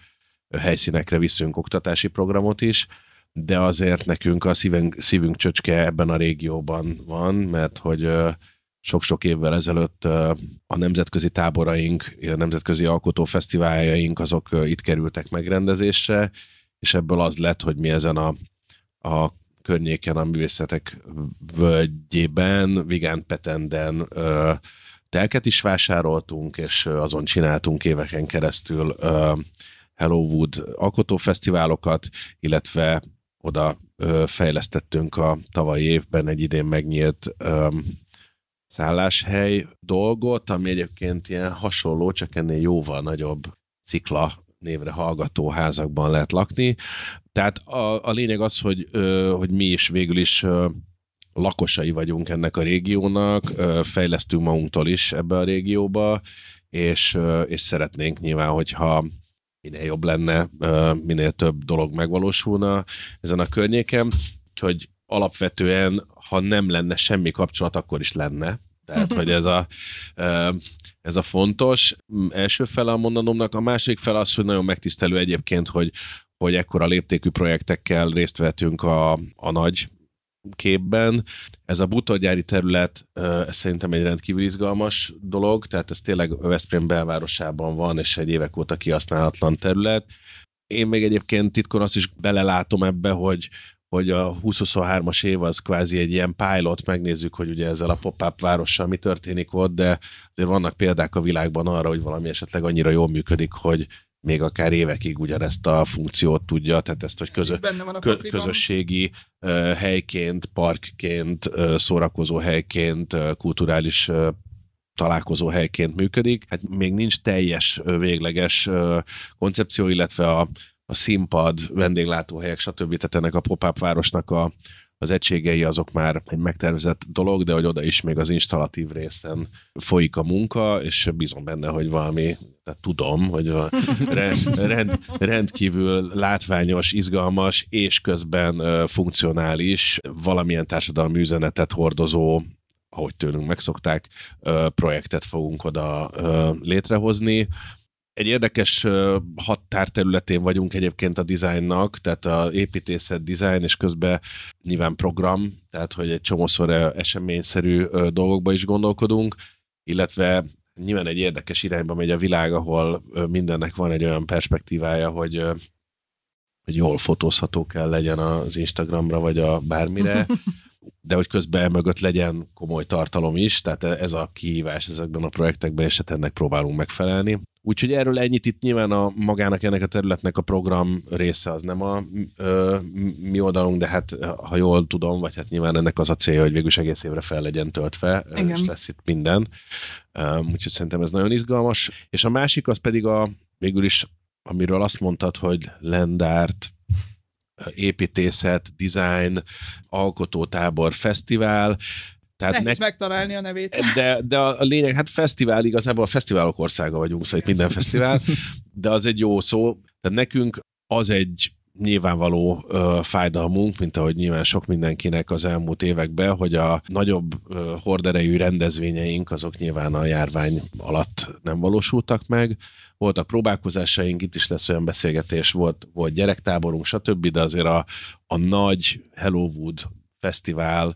helyszínekre viszünk oktatási programot is, de azért nekünk a szívünk, szívünk csöcske ebben a régióban van, mert hogy sok-sok évvel ezelőtt a nemzetközi táboraink, a nemzetközi alkotófesztiváljaink azok itt kerültek megrendezésre, és ebből az lett, hogy mi ezen a, a környéken, a művészetek völgyében, Vigán Petenden telket is vásároltunk, és azon csináltunk éveken keresztül Hellowood alkotófesztiválokat, illetve oda fejlesztettünk a tavalyi évben egy idén megnyílt szálláshely dolgot, ami egyébként ilyen hasonló, csak ennél jóval nagyobb cikla névre hallgató házakban lehet lakni. Tehát a, a lényeg az, hogy, hogy mi is végül is lakosai vagyunk ennek a régiónak, fejlesztünk magunktól is ebbe a régióba, és, és szeretnénk nyilván, hogyha minél jobb lenne, minél több dolog megvalósulna ezen a környéken, hogy alapvetően, ha nem lenne semmi kapcsolat, akkor is lenne. Tehát, hogy ez a, ez a fontos. Első fele a mondanomnak, a másik fel az, hogy nagyon megtisztelő egyébként, hogy, hogy ekkora léptékű projektekkel részt vettünk a, a nagy képben. Ez a bútorgyári terület ez szerintem egy rendkívül izgalmas dolog, tehát ez tényleg Veszprém belvárosában van, és egy évek óta kihasználatlan terület. Én még egyébként titkon azt is belelátom ebbe, hogy, hogy a 2023-as év az kvázi egy ilyen pilot, megnézzük, hogy ugye ezzel a pop-up várossal mi történik ott, de azért vannak példák a világban arra, hogy valami esetleg annyira jól működik, hogy még akár évekig ugyanezt a funkciót tudja, tehát ezt, hogy közö, kö, közösségi uh, helyként, parkként, uh, szórakozó helyként, uh, kulturális uh, találkozó helyként működik. Hát még nincs teljes, végleges koncepció, illetve a a színpad, vendéglátóhelyek, stb. Tehát ennek a pop-up városnak a, az egységei azok már egy megtervezett dolog, de hogy oda is még az installatív részen folyik a munka, és bízom benne, hogy valami, tehát tudom, hogy a rend, rend, rendkívül látványos, izgalmas, és közben funkcionális, valamilyen társadalmi üzenetet hordozó ahogy tőlünk megszokták, projektet fogunk oda létrehozni egy érdekes határterületén vagyunk egyébként a dizájnnak, tehát a építészet, dizájn, és közben nyilván program, tehát hogy egy csomószor eseményszerű dolgokba is gondolkodunk, illetve nyilván egy érdekes irányba megy a világ, ahol mindennek van egy olyan perspektívája, hogy hogy jól fotózható kell legyen az Instagramra, vagy a bármire, de hogy közben mögött legyen komoly tartalom is, tehát ez a kihívás ezekben a projektekben, és hát ennek próbálunk megfelelni. Úgyhogy erről ennyit itt nyilván a magának ennek a területnek a program része az nem a ö, mi oldalunk, de hát ha jól tudom, vagy hát nyilván ennek az a célja, hogy végül egész évre fel legyen töltve, Igen. és lesz itt minden. Úgyhogy szerintem ez nagyon izgalmas. És a másik az pedig a végül is, amiről azt mondtad, hogy Lendárt építészet, design, alkotótábor, fesztivál, tehát Nehéz ne... megtalálni a nevét. De, de a lényeg, hát fesztivál, igazából a fesztiválok országa vagyunk, szóval itt minden fesztivál, de az egy jó szó. Tehát nekünk az egy nyilvánvaló ö, fájdalmunk, mint ahogy nyilván sok mindenkinek az elmúlt években, hogy a nagyobb ö, horderejű rendezvényeink azok nyilván a járvány alatt nem valósultak meg. Voltak próbálkozásaink, itt is lesz olyan beszélgetés, volt, volt gyerektáborunk, stb., de azért a, a nagy Hellowood fesztivál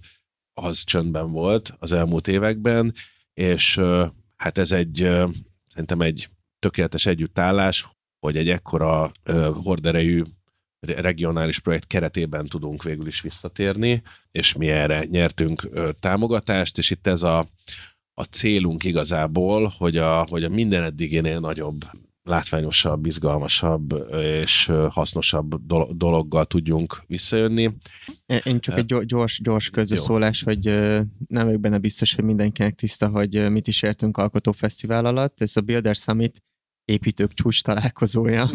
az csöndben volt az elmúlt években, és hát ez egy szerintem egy tökéletes együttállás, hogy egy ekkora horderejű regionális projekt keretében tudunk végül is visszatérni, és mi erre nyertünk támogatást, és itt ez a, a célunk igazából, hogy a, hogy a minden eddigénél nagyobb látványosabb, izgalmasabb és hasznosabb dologgal tudjunk visszajönni. Én csak egy gyors, gyors közbeszólás, hogy nem vagyok benne biztos, hogy mindenkinek tiszta, hogy mit is értünk Alkotófesztivál alatt. Ez a Builder Summit építők csúcs találkozója,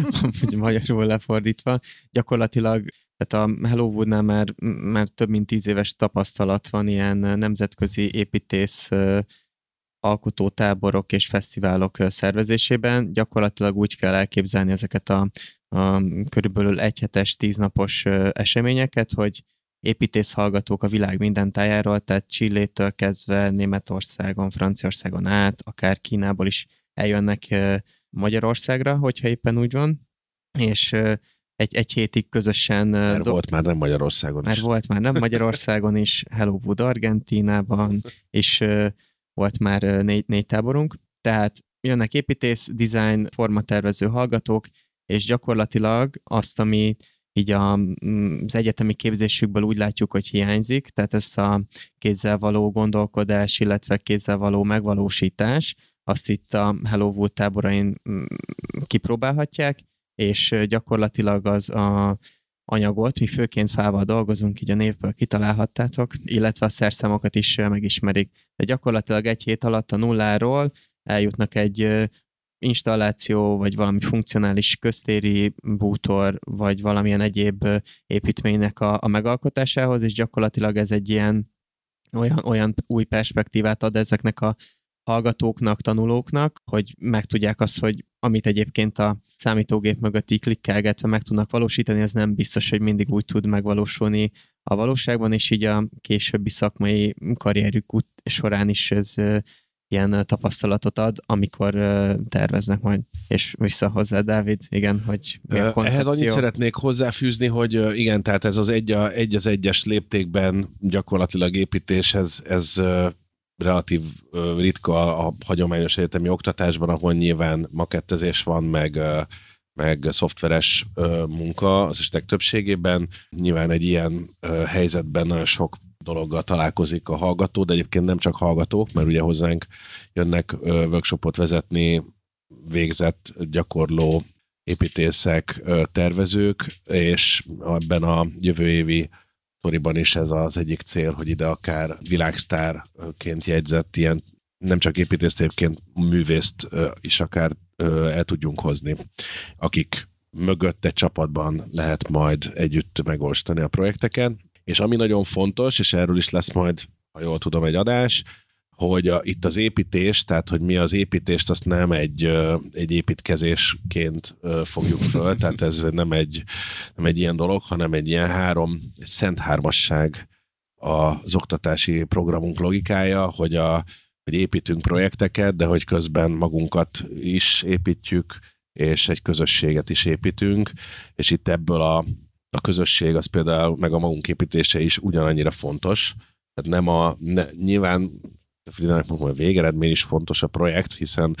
magyarul lefordítva. Gyakorlatilag tehát a Hellowoodnál már, már több mint tíz éves tapasztalat van ilyen nemzetközi építész alkotótáborok és fesztiválok szervezésében. Gyakorlatilag úgy kell elképzelni ezeket a, a körülbelül egyhetes, tíznapos eseményeket, hogy építész hallgatók a világ minden tájáról, tehát Csillétől kezdve Németországon, Franciaországon át, akár Kínából is eljönnek Magyarországra, hogyha éppen úgy van, és egy, egy hétig közösen... Mert do- volt már nem Magyarországon Mert volt már nem Magyarországon is, Hello Wood Argentínában, és volt már négy, négy táborunk, tehát jönnek építész, design, formatervező hallgatók, és gyakorlatilag azt, ami így a, mm, az egyetemi képzésükből úgy látjuk, hogy hiányzik, tehát ez a kézzel való gondolkodás, illetve kézzel való megvalósítás, azt itt a Hello Wood táborain mm, kipróbálhatják, és gyakorlatilag az a anyagot, mi főként fával dolgozunk, így a névből kitalálhattátok, illetve a szerszámokat is megismerik. De gyakorlatilag egy hét alatt a nulláról eljutnak egy installáció, vagy valami funkcionális köztéri bútor, vagy valamilyen egyéb építménynek a, a megalkotásához, és gyakorlatilag ez egy ilyen olyan, olyan új perspektívát ad ezeknek a hallgatóknak, tanulóknak, hogy megtudják azt, hogy amit egyébként a számítógép mögött így klikkelgetve meg tudnak valósítani, ez nem biztos, hogy mindig úgy tud megvalósulni a valóságban, és így a későbbi szakmai karrierük út során is ez ilyen tapasztalatot ad, amikor terveznek majd. És vissza hozzá, Dávid, igen, hogy mi a koncepció. Ehhez annyit szeretnék hozzáfűzni, hogy igen, tehát ez az egy, a, egy az egyes léptékben gyakorlatilag építés, ez, ez relatív ritka a hagyományos egyetemi oktatásban, ahol nyilván makettezés van, meg meg szoftveres munka az estek többségében. Nyilván egy ilyen helyzetben nagyon sok dologgal találkozik a hallgató, de egyébként nem csak hallgatók, mert ugye hozzánk jönnek workshopot vezetni végzett, gyakorló építészek, tervezők, és ebben a jövő évi Toriban is ez az egyik cél, hogy ide akár világsztárként jegyzett ilyen nem csak építésztépként művészt is akár el tudjunk hozni, akik mögött egy csapatban lehet majd együtt megosztani a projekteken. És ami nagyon fontos, és erről is lesz majd, ha jól tudom, egy adás, hogy a, itt az építés, tehát hogy mi az építést, azt nem egy, egy építkezésként fogjuk föl, tehát ez nem egy, nem egy ilyen dolog, hanem egy ilyen három, egy szent hármasság az oktatási programunk logikája, hogy, a, hogy építünk projekteket, de hogy közben magunkat is építjük, és egy közösséget is építünk, és itt ebből a, a közösség, az például meg a magunk építése is ugyanannyira fontos. Tehát nem a, ne, nyilván Fridának mondom, a végeredmény is fontos a projekt, hiszen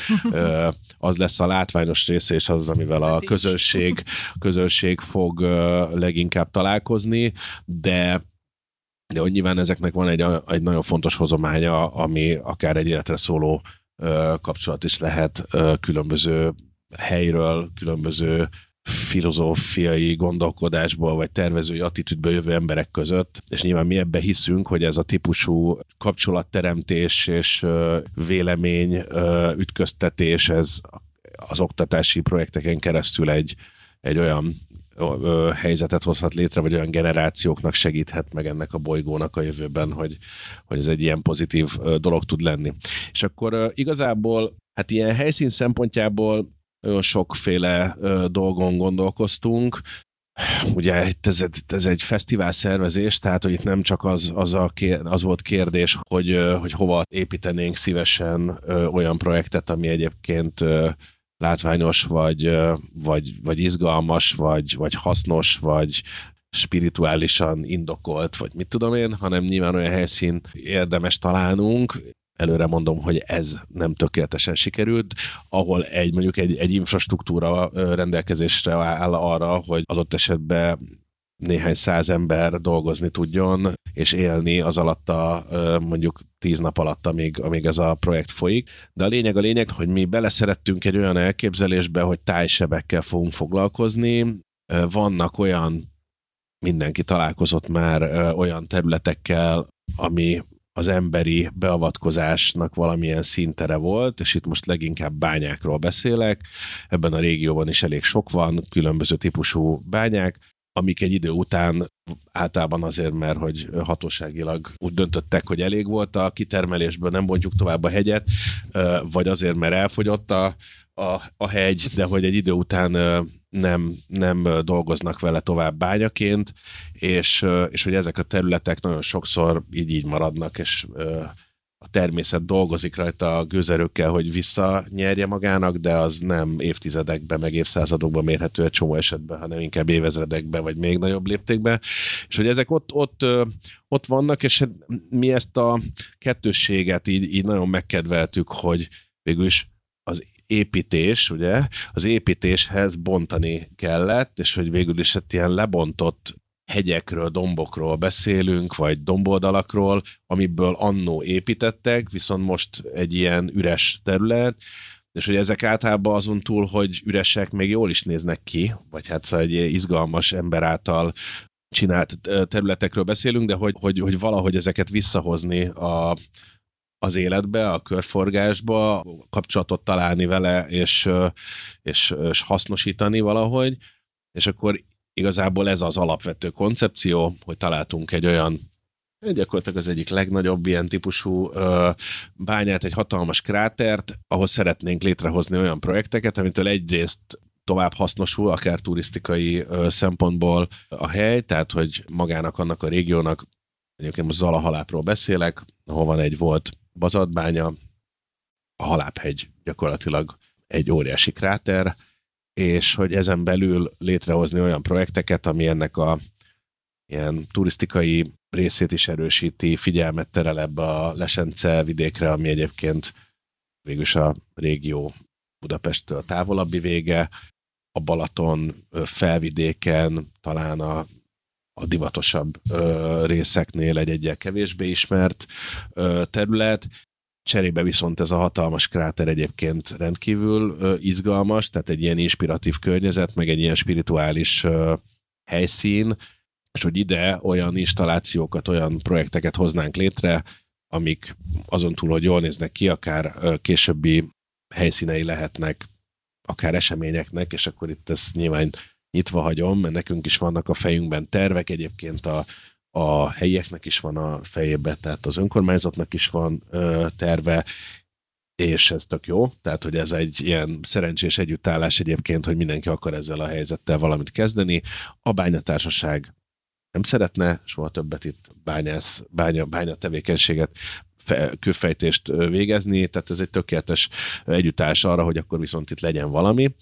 az lesz a látványos része, és az, amivel a hát közönség, közönség fog leginkább találkozni, de de hogy nyilván ezeknek van egy, egy nagyon fontos hozománya, ami akár egy életre szóló kapcsolat is lehet különböző helyről, különböző filozófiai gondolkodásból, vagy tervezői attitűdből jövő emberek között, és nyilván mi ebbe hiszünk, hogy ez a típusú kapcsolatteremtés és vélemény ütköztetés, ez az oktatási projekteken keresztül egy, egy olyan helyzetet hozhat létre, vagy olyan generációknak segíthet meg ennek a bolygónak a jövőben, hogy, hogy ez egy ilyen pozitív dolog tud lenni. És akkor igazából, hát ilyen helyszín szempontjából nagyon sokféle ö, dolgon gondolkoztunk. Ugye ez, ez egy fesztivál szervezés, tehát hogy itt nem csak az, az, a, az volt kérdés, hogy, hogy hova építenénk szívesen olyan projektet, ami egyébként ö, látványos, vagy, vagy, vagy izgalmas, vagy, vagy hasznos, vagy spirituálisan indokolt, vagy mit tudom én, hanem nyilván olyan helyszín érdemes találnunk, előre mondom, hogy ez nem tökéletesen sikerült, ahol egy mondjuk egy, egy infrastruktúra rendelkezésre áll arra, hogy adott esetben néhány száz ember dolgozni tudjon, és élni az alatt a mondjuk tíz nap alatt, amíg, amíg ez a projekt folyik. De a lényeg a lényeg, hogy mi beleszerettünk egy olyan elképzelésbe, hogy tájsebekkel fogunk foglalkozni. Vannak olyan, mindenki találkozott már olyan területekkel, ami az emberi beavatkozásnak valamilyen szintere volt, és itt most leginkább bányákról beszélek. Ebben a régióban is elég sok van, különböző típusú bányák, amik egy idő után általában azért, mert hogy hatóságilag úgy döntöttek, hogy elég volt a kitermelésből, nem bontjuk tovább a hegyet, vagy azért, mert elfogyott a, a, a hegy, de hogy egy idő után nem, nem dolgoznak vele tovább bányaként, és, és hogy ezek a területek nagyon sokszor így így maradnak, és a természet dolgozik rajta a gőzerőkkel, hogy visszanyerje magának, de az nem évtizedekben, meg évszázadokban mérhető egy csomó esetben, hanem inkább évezredekben, vagy még nagyobb léptékben. És hogy ezek ott, ott, ott vannak, és mi ezt a kettősséget így, így nagyon megkedveltük, hogy végül is építés, ugye, az építéshez bontani kellett, és hogy végül is egy ilyen lebontott hegyekről, dombokról beszélünk, vagy domboldalakról, amiből annó építettek, viszont most egy ilyen üres terület, és hogy ezek általában azon túl, hogy üresek, még jól is néznek ki, vagy hát szóval egy izgalmas ember által csinált területekről beszélünk, de hogy, hogy, hogy valahogy ezeket visszahozni a, az életbe, a körforgásba, kapcsolatot találni vele, és, és, és hasznosítani valahogy, és akkor igazából ez az alapvető koncepció, hogy találtunk egy olyan gyakorlatilag az egyik legnagyobb ilyen típusú ö, bányát, egy hatalmas krátert, ahol szeretnénk létrehozni olyan projekteket, amitől egyrészt tovább hasznosul, akár turisztikai ö, szempontból a hely, tehát hogy magának, annak a régiónak, egyébként most Zalahalápról beszélek, ahol van egy volt bazadbánya, a Haláphegy gyakorlatilag egy óriási kráter, és hogy ezen belül létrehozni olyan projekteket, ami ennek a ilyen turisztikai részét is erősíti, figyelmet terel ebbe a Lesence vidékre, ami egyébként végülis a régió Budapesttől távolabbi vége, a Balaton felvidéken, talán a, a divatosabb ö, részeknél egy egyel kevésbé ismert ö, terület, Cserébe viszont ez a hatalmas kráter egyébként rendkívül ö, izgalmas, tehát egy ilyen inspiratív környezet, meg egy ilyen spirituális ö, helyszín, és hogy ide olyan installációkat, olyan projekteket hoznánk létre, amik azon túl, hogy jól néznek ki, akár ö, későbbi helyszínei lehetnek, akár eseményeknek, és akkor itt ezt nyilván nyitva hagyom, mert nekünk is vannak a fejünkben tervek, egyébként a a helyieknek is van a fejében, tehát az önkormányzatnak is van ö, terve, és ez tök jó, tehát hogy ez egy ilyen szerencsés együttállás egyébként, hogy mindenki akar ezzel a helyzettel valamit kezdeni. A bányatársaság nem szeretne soha többet itt bányász, bánya, bánya tevékenységet kőfejtést végezni, tehát ez egy tökéletes együttállás arra, hogy akkor viszont itt legyen valami.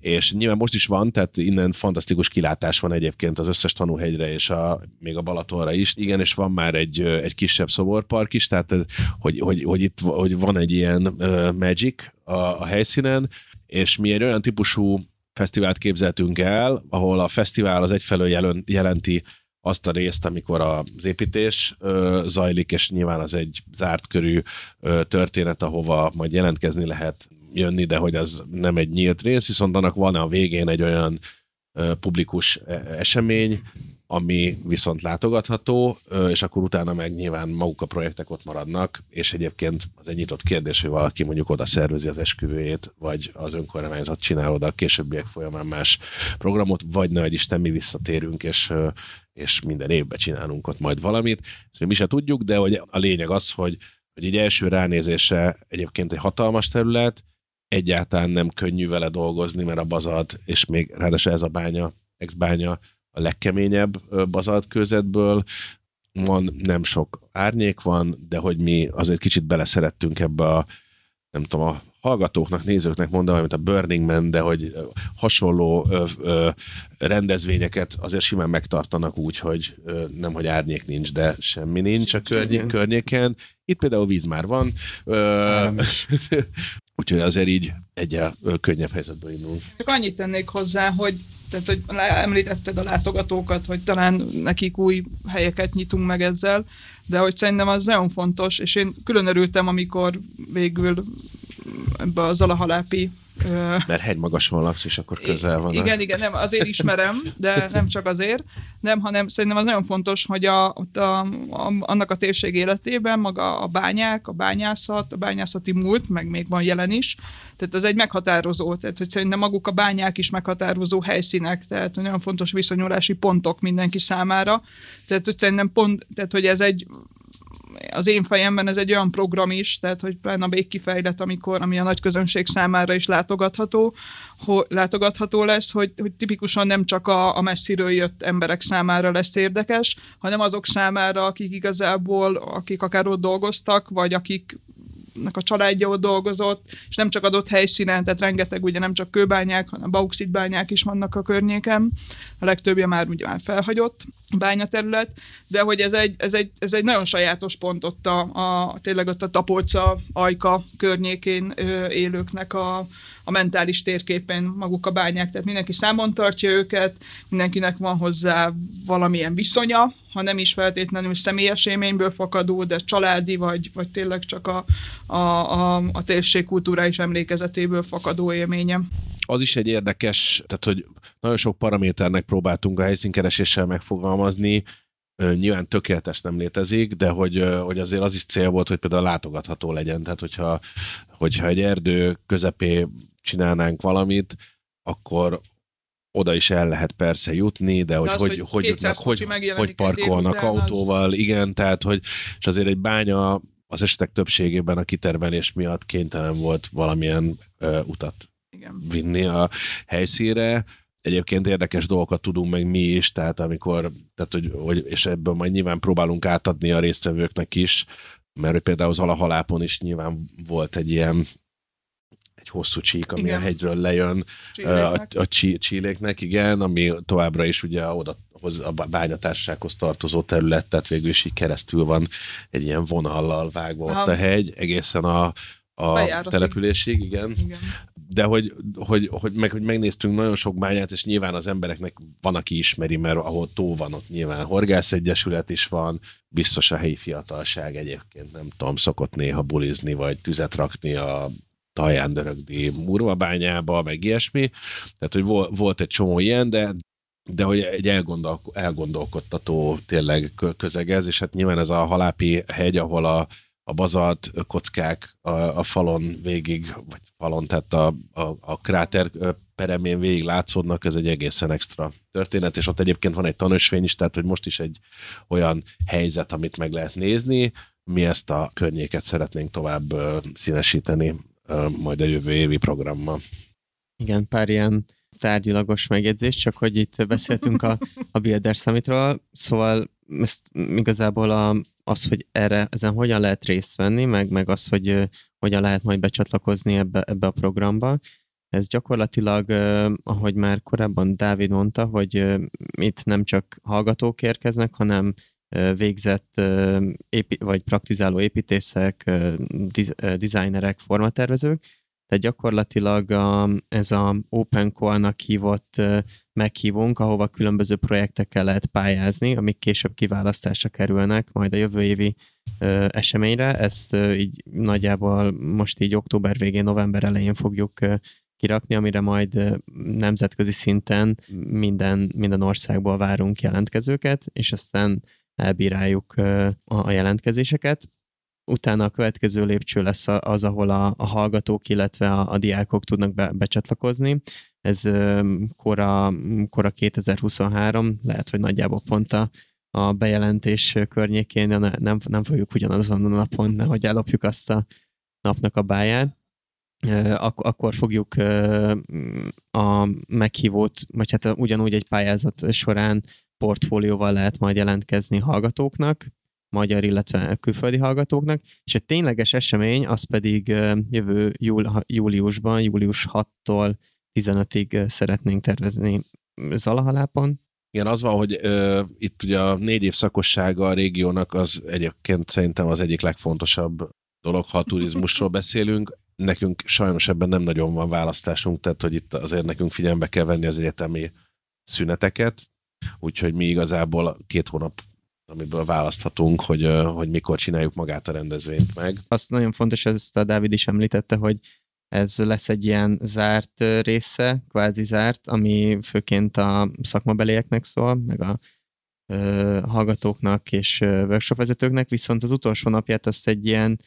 És nyilván most is van, tehát innen fantasztikus kilátás van egyébként az összes tanúhegyre és a, még a Balatonra is. Igen, és van már egy, egy kisebb szoborpark is, tehát hogy, hogy, hogy itt hogy van egy ilyen uh, magic a, a helyszínen, és mi egy olyan típusú fesztivált képzeltünk el, ahol a fesztivál az egyfelől jelenti azt a részt, amikor az építés ö, zajlik, és nyilván az egy zárt körű ö, történet, ahova majd jelentkezni lehet jönni, de hogy az nem egy nyílt rész, viszont annak van a végén egy olyan publikus e, esemény, ami viszont látogatható, és akkor utána meg nyilván maguk a projektek ott maradnak, és egyébként az egy nyitott kérdés, hogy valaki mondjuk oda szervezi az esküvőjét, vagy az önkormányzat csinál oda a későbbiek folyamán más programot, vagy ne, Isten mi visszatérünk, és, és minden évben csinálunk ott majd valamit. Ezt mi se tudjuk, de hogy a lényeg az, hogy, hogy egy első ránézésre egyébként egy hatalmas terület, egyáltalán nem könnyű vele dolgozni, mert a bazad, és még ráadásul ez a bánya, ex-bánya, a legkeményebb bazaltkőzetből, van, nem sok árnyék van, de hogy mi azért kicsit beleszerettünk ebbe a, nem tudom, a hallgatóknak, nézőknek mondom, mint a Burning Man, de hogy hasonló ö, ö, rendezvényeket azért simán megtartanak úgy, hogy ö, nem, hogy árnyék nincs, de semmi nincs a környé- környéken. Itt például víz már van, ö, úgyhogy azért így egyel könnyebb helyzetből indulunk. Csak annyit tennék hozzá, hogy tehát, hogy említetted a látogatókat, hogy talán nekik új helyeket nyitunk meg ezzel, de hogy szerintem az nagyon fontos, és én külön örültem, amikor végül ebbe a Zalahalápi mert hegymagason laksz, és akkor közel van. Igen, a... igen, nem, azért ismerem, de nem csak azért, nem, hanem szerintem az nagyon fontos, hogy a, a, a, annak a térség életében maga a bányák, a bányászat, a bányászati múlt, meg még van jelen is, tehát ez egy meghatározó, tehát hogy szerintem maguk a bányák is meghatározó helyszínek, tehát nagyon fontos viszonyulási pontok mindenki számára, tehát hogy szerintem pont, tehát hogy ez egy az én fejemben ez egy olyan program is, tehát hogy pláne a végkifejlet, amikor, ami a nagy közönség számára is látogatható, ho, látogatható lesz, hogy, hogy tipikusan nem csak a, a messziről jött emberek számára lesz érdekes, hanem azok számára, akik igazából, akik akár ott dolgoztak, vagy akik a családja ott dolgozott, és nem csak adott helyszínen, tehát rengeteg ugye nem csak kőbányák, hanem bauxitbányák is vannak a környéken. A legtöbbje már ugye már felhagyott bányaterület, de hogy ez egy, ez egy, ez egy nagyon sajátos pont ott a, a tényleg ott a Tapolca, Ajka környékén ö, élőknek a, a mentális térképen maguk a bányák, tehát mindenki számon tartja őket, mindenkinek van hozzá valamilyen viszonya, ha nem is feltétlenül személyes élményből fakadó, de családi, vagy, vagy tényleg csak a, a, a, a térség kulturális emlékezetéből fakadó élménye. Az is egy érdekes, tehát hogy nagyon sok paraméternek próbáltunk a helyszínkereséssel megfogalmazni, nyilván tökéletes nem létezik, de hogy, hogy azért az is cél volt, hogy például látogatható legyen. Tehát hogyha, hogyha egy erdő közepé csinálnánk valamit, akkor oda is el lehet persze jutni, de hogy, de az, hogy, hogy, hogy jutnak, hogy, hogy parkolnak autóval, az... igen, tehát hogy, és azért egy bánya az esetek többségében a kitermelés miatt kénytelen volt valamilyen ö, utat igen. vinni a helyszínre. Egyébként érdekes dolgokat tudunk meg mi is, tehát amikor, tehát hogy, hogy és ebből majd nyilván próbálunk átadni a résztvevőknek is, mert például az Alahalápon is nyilván volt egy ilyen egy hosszú csík, ami igen. a hegyről lejön Csilléknek. a, a csí, csíléknek, igen, ami továbbra is ugye oda a bányatársághoz tartozó terület, tehát végül is így keresztül van egy ilyen vonallal vágva ott a hegy, egészen a, a településig, igen. igen. De hogy, hogy, hogy, meg, hogy megnéztünk nagyon sok bányát, és nyilván az embereknek van, aki ismeri, mert ahol tó van, ott nyilván horgászegyesület is van, biztos a helyi fiatalság egyébként, nem tudom, szokott néha bulizni, vagy tüzet rakni a Taján Dörögdi murvabányába, meg ilyesmi. Tehát, hogy volt egy csomó ilyen, de de hogy egy elgondol, elgondolkodtató tényleg közeg ez, és hát nyilván ez a halápi hegy, ahol a, a bazalt kockák a, a falon végig, vagy falon, tehát a, a, a kráter peremén végig látszódnak, ez egy egészen extra történet, és ott egyébként van egy tanösvény is, tehát hogy most is egy olyan helyzet, amit meg lehet nézni, mi ezt a környéket szeretnénk tovább színesíteni majd a jövő évi programmal. Igen, pár ilyen tárgyilagos megjegyzés, csak hogy itt beszéltünk a, a Builder Summitról, szóval ezt igazából a, az, hogy erre, ezen hogyan lehet részt venni, meg, meg az, hogy hogyan lehet majd becsatlakozni ebbe, ebbe a programba, ez gyakorlatilag, ahogy már korábban Dávid mondta, hogy itt nem csak hallgatók érkeznek, hanem végzett épi, vagy praktizáló építészek, designerek, formatervezők, tehát gyakorlatilag ez a Open Call-nak hívott meghívunk, ahova különböző projektekkel lehet pályázni, amik később kiválasztásra kerülnek, majd a jövő évi ö, eseményre. Ezt ö, így nagyjából most így október végén, november elején fogjuk ö, kirakni, amire majd nemzetközi szinten minden, minden országból várunk jelentkezőket, és aztán elbíráljuk a jelentkezéseket. Utána a következő lépcső lesz az, ahol a, a hallgatók, illetve a, a diákok tudnak be, becsatlakozni. Ez kora, kora 2023, lehet, hogy nagyjából pont a, a bejelentés környékén, de ne, nem, nem fogjuk ugyanazon a napon, nehogy ellopjuk azt a napnak a báját. Ak- akkor fogjuk a meghívót, vagy hát ugyanúgy egy pályázat során portfólióval lehet majd jelentkezni hallgatóknak, magyar, illetve külföldi hallgatóknak, és egy tényleges esemény az pedig jövő júl, júliusban, július 6-tól 15-ig szeretnénk tervezni Zalahalápon. Igen, az van, hogy ö, itt ugye a négy év szakossága a régiónak az egyébként szerintem az egyik legfontosabb dolog, ha a turizmusról beszélünk. Nekünk sajnos ebben nem nagyon van választásunk, tehát hogy itt azért nekünk figyelembe kell venni az egyetemi szüneteket, úgyhogy mi igazából két hónap amiből választhatunk, hogy, hogy mikor csináljuk magát a rendezvényt meg. Azt nagyon fontos, ezt a Dávid is említette, hogy ez lesz egy ilyen zárt része, kvázi zárt, ami főként a szakmabelieknek szól, meg a ö, hallgatóknak és workshop vezetőknek, viszont az utolsó napját azt egy ilyen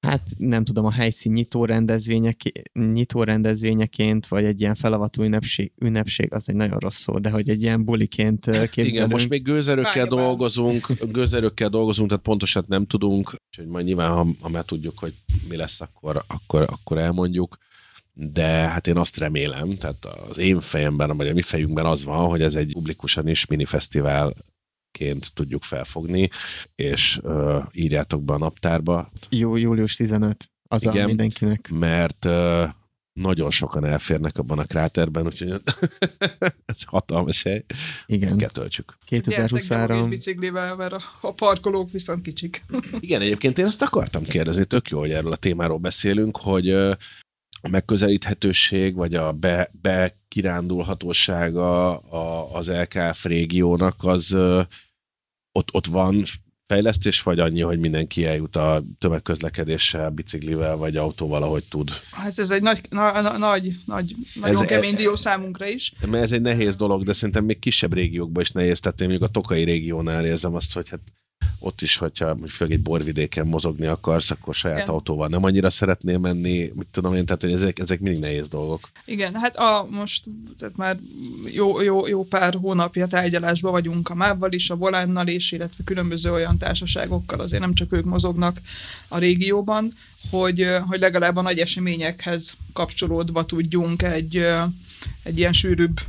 Hát nem tudom, a helyszín nyitó, rendezvények, nyitó rendezvényeként, vagy egy ilyen felavató ünnepség, ünnepség, az egy nagyon rossz szó, de hogy egy ilyen buliként képzelünk. Igen, most még gőzerőkkel dolgozunk, gőzerőkkel dolgozunk, tehát pontosan nem tudunk, úgyhogy majd nyilván, ha, ha már tudjuk, hogy mi lesz, akkor, akkor, akkor elmondjuk de hát én azt remélem, tehát az én fejemben, vagy a mi fejünkben az van, hogy ez egy publikusan is minifesztivál ként tudjuk felfogni, és uh, írjátok be a naptárba. Jó, július 15 Az a Igen. mindenkinek. mert ö, nagyon sokan elférnek abban a kráterben, úgyhogy ez hatalmas hely. Igen. Kell töltsük. Gyertek gyalog és 2023. biciklivel, mert a, a parkolók viszont kicsik. Igen, egyébként én azt akartam kérdezni, tök jó, hogy erről a témáról beszélünk, hogy a megközelíthetőség, vagy a be, bekirándulhatósága a, az LKF régiónak, az ott, ott van fejlesztés, vagy annyi, hogy mindenki eljut a tömegközlekedéssel, biciklivel, vagy autóval, ahogy tud. Hát ez egy nagy, na, na, nagy, nagy nagyon Ez- kemény dió számunkra is. Mert ez egy nehéz dolog, de szerintem még kisebb régiókban is nehéz. Tehát én mondjuk a Tokai régiónál érzem azt, hogy hát ott is, hogyha főleg egy borvidéken mozogni akarsz, akkor saját Igen. autóval nem annyira szeretnél menni, mit tudom én, tehát hogy ezek, ezek mindig nehéz dolgok. Igen, hát a, most tehát már jó, jó, jó pár hónapja tárgyalásban vagyunk a MÁV-val is, a Volánnal is, illetve különböző olyan társaságokkal, azért nem csak ők mozognak a régióban, hogy, hogy legalább a nagy eseményekhez kapcsolódva tudjunk egy, egy ilyen sűrűbb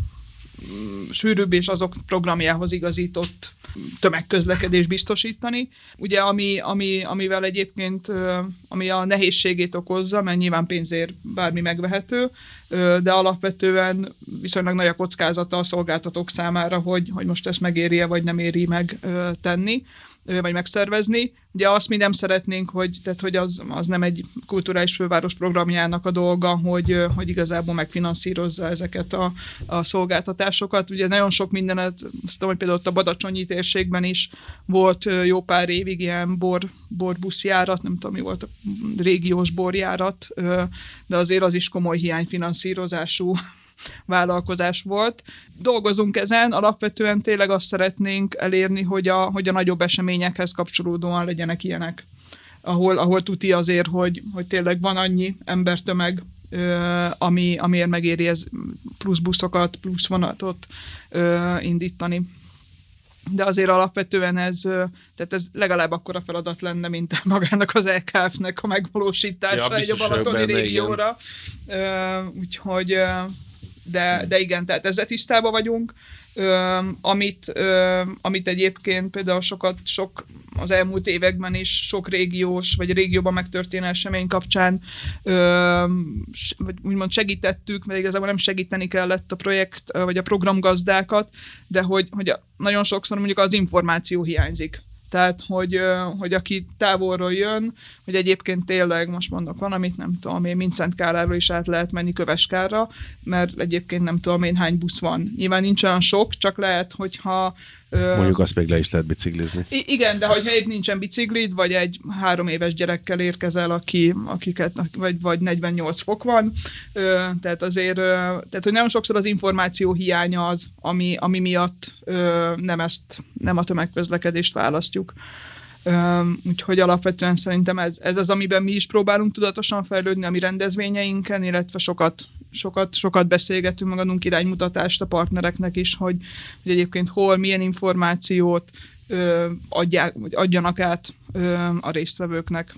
sűrűbb és azok programjához igazított tömegközlekedés biztosítani. Ugye, ami, ami, amivel egyébként, ami a nehézségét okozza, mert nyilván pénzért bármi megvehető, de alapvetően viszonylag nagy a kockázata a szolgáltatók számára, hogy, hogy most ezt megéri-e, vagy nem éri meg tenni vagy megszervezni. Ugye azt mi nem szeretnénk, hogy, tehát, hogy az, az nem egy kulturális főváros programjának a dolga, hogy, hogy igazából megfinanszírozza ezeket a, a szolgáltatásokat. Ugye nagyon sok mindenet, azt tudom, hogy például ott a Badacsonyi térségben is volt jó pár évig ilyen bor, borbuszjárat, nem tudom mi volt a régiós borjárat, de azért az is komoly hiányfinanszírozású vállalkozás volt. Dolgozunk ezen, alapvetően tényleg azt szeretnénk elérni, hogy a, hogy a nagyobb eseményekhez kapcsolódóan legyenek ilyenek. Ahol, ahol tuti azért, hogy, hogy tényleg van annyi embertömeg, ami, amiért megéri ez plusz buszokat, plusz vonatot ö, indítani. De azért alapvetően ez, tehát ez legalább akkora feladat lenne, mint magának az LKF-nek a megvalósítása Ja, egy a Balatoni benne, régióra. Ö, úgyhogy, de, de igen, tehát ezzel tisztában vagyunk. Ö, amit, ö, amit egyébként például sokat, sok az elmúlt években is sok régiós, vagy régióban megtörténő esemény kapcsán ö, s- vagy úgymond segítettük, mert igazából nem segíteni kellett a projekt, vagy a programgazdákat, de hogy, hogy nagyon sokszor mondjuk az információ hiányzik. Tehát, hogy, hogy aki távolról jön, hogy egyébként tényleg, most mondok valamit, nem tudom én, Mincent Káráról is át lehet menni Köveskárra, mert egyébként nem tudom én hány busz van. Nyilván nincs olyan sok, csak lehet, hogyha Mondjuk azt még le is lehet biciklizni. I- igen, de hogyha épp nincsen biciklid, vagy egy három éves gyerekkel érkezel, aki, akiket, vagy, vagy 48 fok van, ö, tehát azért, ö, tehát hogy nagyon sokszor az információ hiánya az, ami, ami miatt ö, nem ezt, nem a tömegközlekedést választjuk. Ö, úgyhogy alapvetően szerintem ez, ez az, amiben mi is próbálunk tudatosan fejlődni a mi rendezvényeinken, illetve sokat, sokat, sokat beszélgetünk, meg adunk iránymutatást a partnereknek is, hogy, hogy egyébként hol, milyen információt ö, adják, vagy adjanak át ö, a résztvevőknek.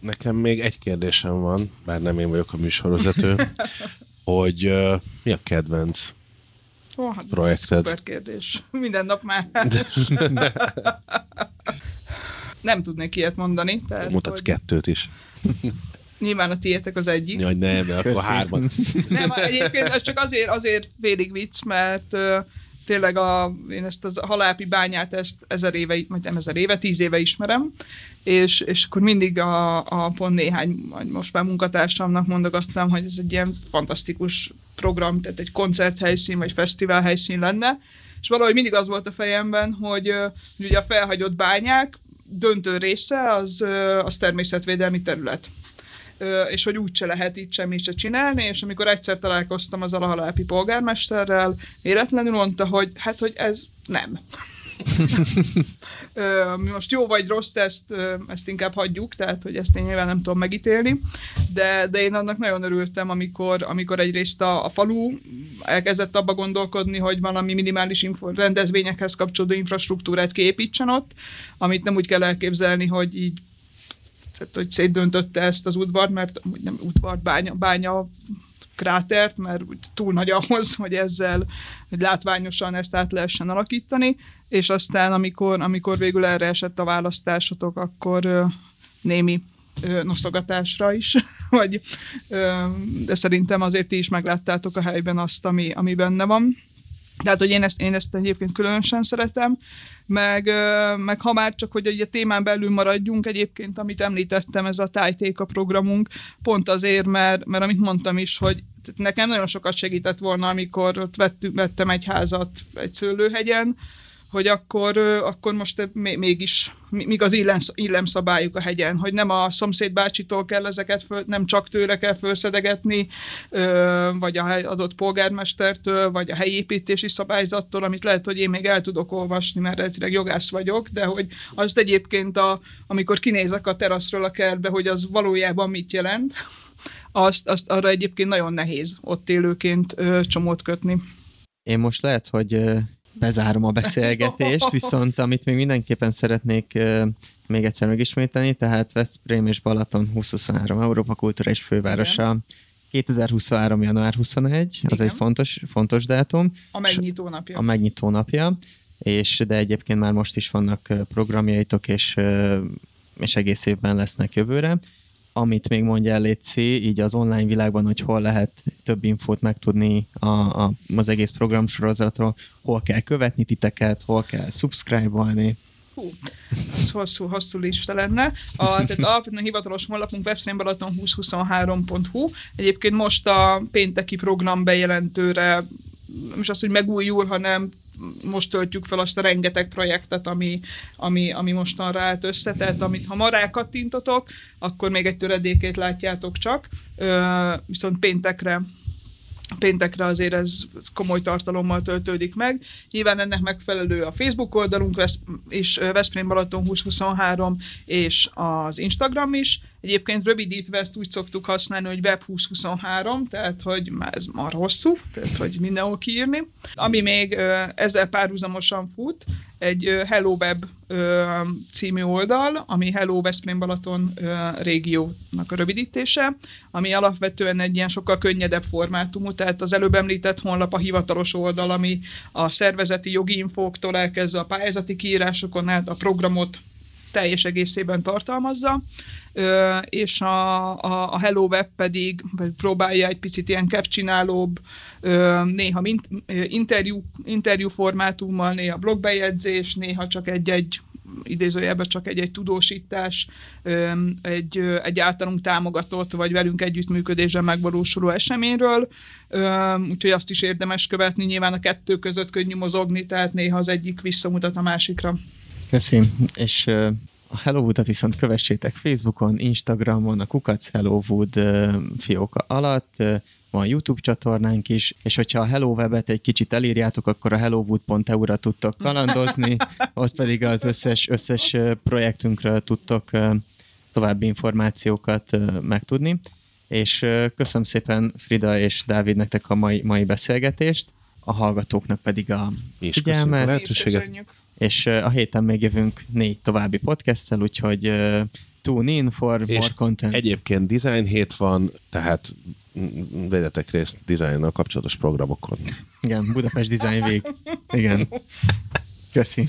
Nekem még egy kérdésem van, bár nem én vagyok a műsorvezető, hogy uh, mi a kedvenc Ó, hát Projekted. Szuper kérdés. Minden nap már. Nem tudnék ilyet mondani. Tehát, Mutatsz hogy kettőt is. Nyilván a tiétek az egyik. Jaj, nem, de akkor hárman. Nem, egyébként ez csak azért, azért félig vicc, mert ö, tényleg a, én ezt a halápi bányát ezt ezer éve, vagy nem ezer éve, tíz éve ismerem, és, és akkor mindig a, a pont néhány, vagy most már munkatársamnak mondogattam, hogy ez egy ilyen fantasztikus program, tehát egy koncerthelyszín, vagy fesztivál helyszín lenne, és valahogy mindig az volt a fejemben, hogy, hogy ugye a felhagyott bányák döntő része az, az természetvédelmi terület és hogy úgyse lehet itt semmit se csinálni, és amikor egyszer találkoztam az alahalápi polgármesterrel, véletlenül mondta, hogy hát, hogy ez nem. Most jó vagy rossz, ezt, ezt inkább hagyjuk, tehát hogy ezt én nyilván nem tudom megítélni, de, de én annak nagyon örültem, amikor, amikor egyrészt a, a falu elkezdett abba gondolkodni, hogy valami minimális info, rendezvényekhez kapcsolódó infrastruktúrát kiépítsen ott, amit nem úgy kell elképzelni, hogy így tehát, hogy szétdöntötte ezt az udvart, mert nem udvart, bánya, bánya krátert, mert túl nagy ahhoz, hogy ezzel hogy látványosan ezt át lehessen alakítani, és aztán amikor, amikor végül erre esett a választásotok, akkor ö, némi ö, noszogatásra is, vagy, ö, de szerintem azért ti is megláttátok a helyben azt, ami, ami benne van. Tehát, hogy én ezt, én ezt egyébként különösen szeretem, meg, meg ha már csak, hogy a témán belül maradjunk egyébként, amit említettem, ez a tájtéka programunk, pont azért, mert, mert amit mondtam is, hogy nekem nagyon sokat segített volna, amikor ott vettünk, vettem egy házat egy szőlőhegyen, hogy akkor, akkor most mégis, míg az illem, illemszabályuk a hegyen, hogy nem a szomszéd bácsitól kell ezeket, föl, nem csak tőle kell felszedegetni, vagy a adott polgármestertől, vagy a helyi építési szabályzattól, amit lehet, hogy én még el tudok olvasni, mert eredetileg jogász vagyok, de hogy azt egyébként, a, amikor kinézek a teraszról a kertbe, hogy az valójában mit jelent, azt, azt arra egyébként nagyon nehéz ott élőként csomót kötni. Én most lehet, hogy bezárom a beszélgetést, viszont amit még mindenképpen szeretnék még egyszer megismételni, tehát Veszprém és Balaton 2023 Európa Kultúra és Fővárosa. Igen. 2023. január 21, az Igen. egy fontos, fontos dátum. A megnyitó napja. A megnyitó napja, és de egyébként már most is vannak programjaitok, és, és egész évben lesznek jövőre amit még mondja el Léci, így az online világban, hogy hol lehet több infót megtudni a, a, az egész programsorozatról, hol kell követni titeket, hol kell subscribe-olni. Hú, ez hosszú, hosszú lista lenne. A, tehát alapvetően hivatalos honlapunk webszínbalaton2023.hu. Egyébként most a pénteki program bejelentőre nem is az, hogy megújul, hanem most töltjük fel azt a rengeteg projektet, ami, ami, ami mostanra állt össze, tehát amit ha ma rákattintotok, akkor még egy töredékét látjátok csak, viszont péntekre péntekre azért ez komoly tartalommal töltődik meg. Nyilván ennek megfelelő a Facebook oldalunk és Veszprém Balaton 2023 és az Instagram is. Egyébként rövidítve úgy szoktuk használni, hogy Web 2023, tehát hogy ez már hosszú, tehát hogy mindenhol kiírni. Ami még ezzel párhuzamosan fut, egy Hello Web című oldal, ami Hello Veszprém Balaton régiónak a rövidítése, ami alapvetően egy ilyen sokkal könnyedebb formátumú, tehát az előbb említett honlap a hivatalos oldal, ami a szervezeti jogi infóktól elkezdve a pályázati kiírásokon át a programot teljes egészében tartalmazza, és a, a, a Hello Web pedig próbálja egy picit ilyen kevcsinálóbb, néha interjú, interjú formátummal, néha blogbejegyzés, néha csak egy-egy idézőjelben csak egy-egy tudósítás, egy, egy általunk támogatott, vagy velünk együttműködésben megvalósuló eseményről, úgyhogy azt is érdemes követni, nyilván a kettő között könnyű mozogni, tehát néha az egyik visszamutat a másikra. Köszönöm, és a Hellowood-at viszont kövessétek Facebookon, Instagramon, a Kukac Hellowood fióka alatt, van YouTube csatornánk is, és hogyha a Hello Web-et egy kicsit elírjátok, akkor a hellowood.eu-ra tudtok kalandozni, ott pedig az összes, összes projektünkről tudtok további információkat megtudni. És köszönöm szépen Frida és Dávid nektek a mai, mai beszélgetést, a hallgatóknak pedig a figyelmet. Köszönjük és a héten még jövünk négy további podcasttel, úgyhogy tune in for és more content. egyébként design hét van, tehát vegyetek részt dizájnnal kapcsolatos programokon. Igen, Budapest Design Week. Igen. Köszi.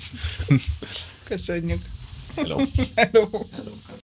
Köszönjük. Hello. Hello. Hello.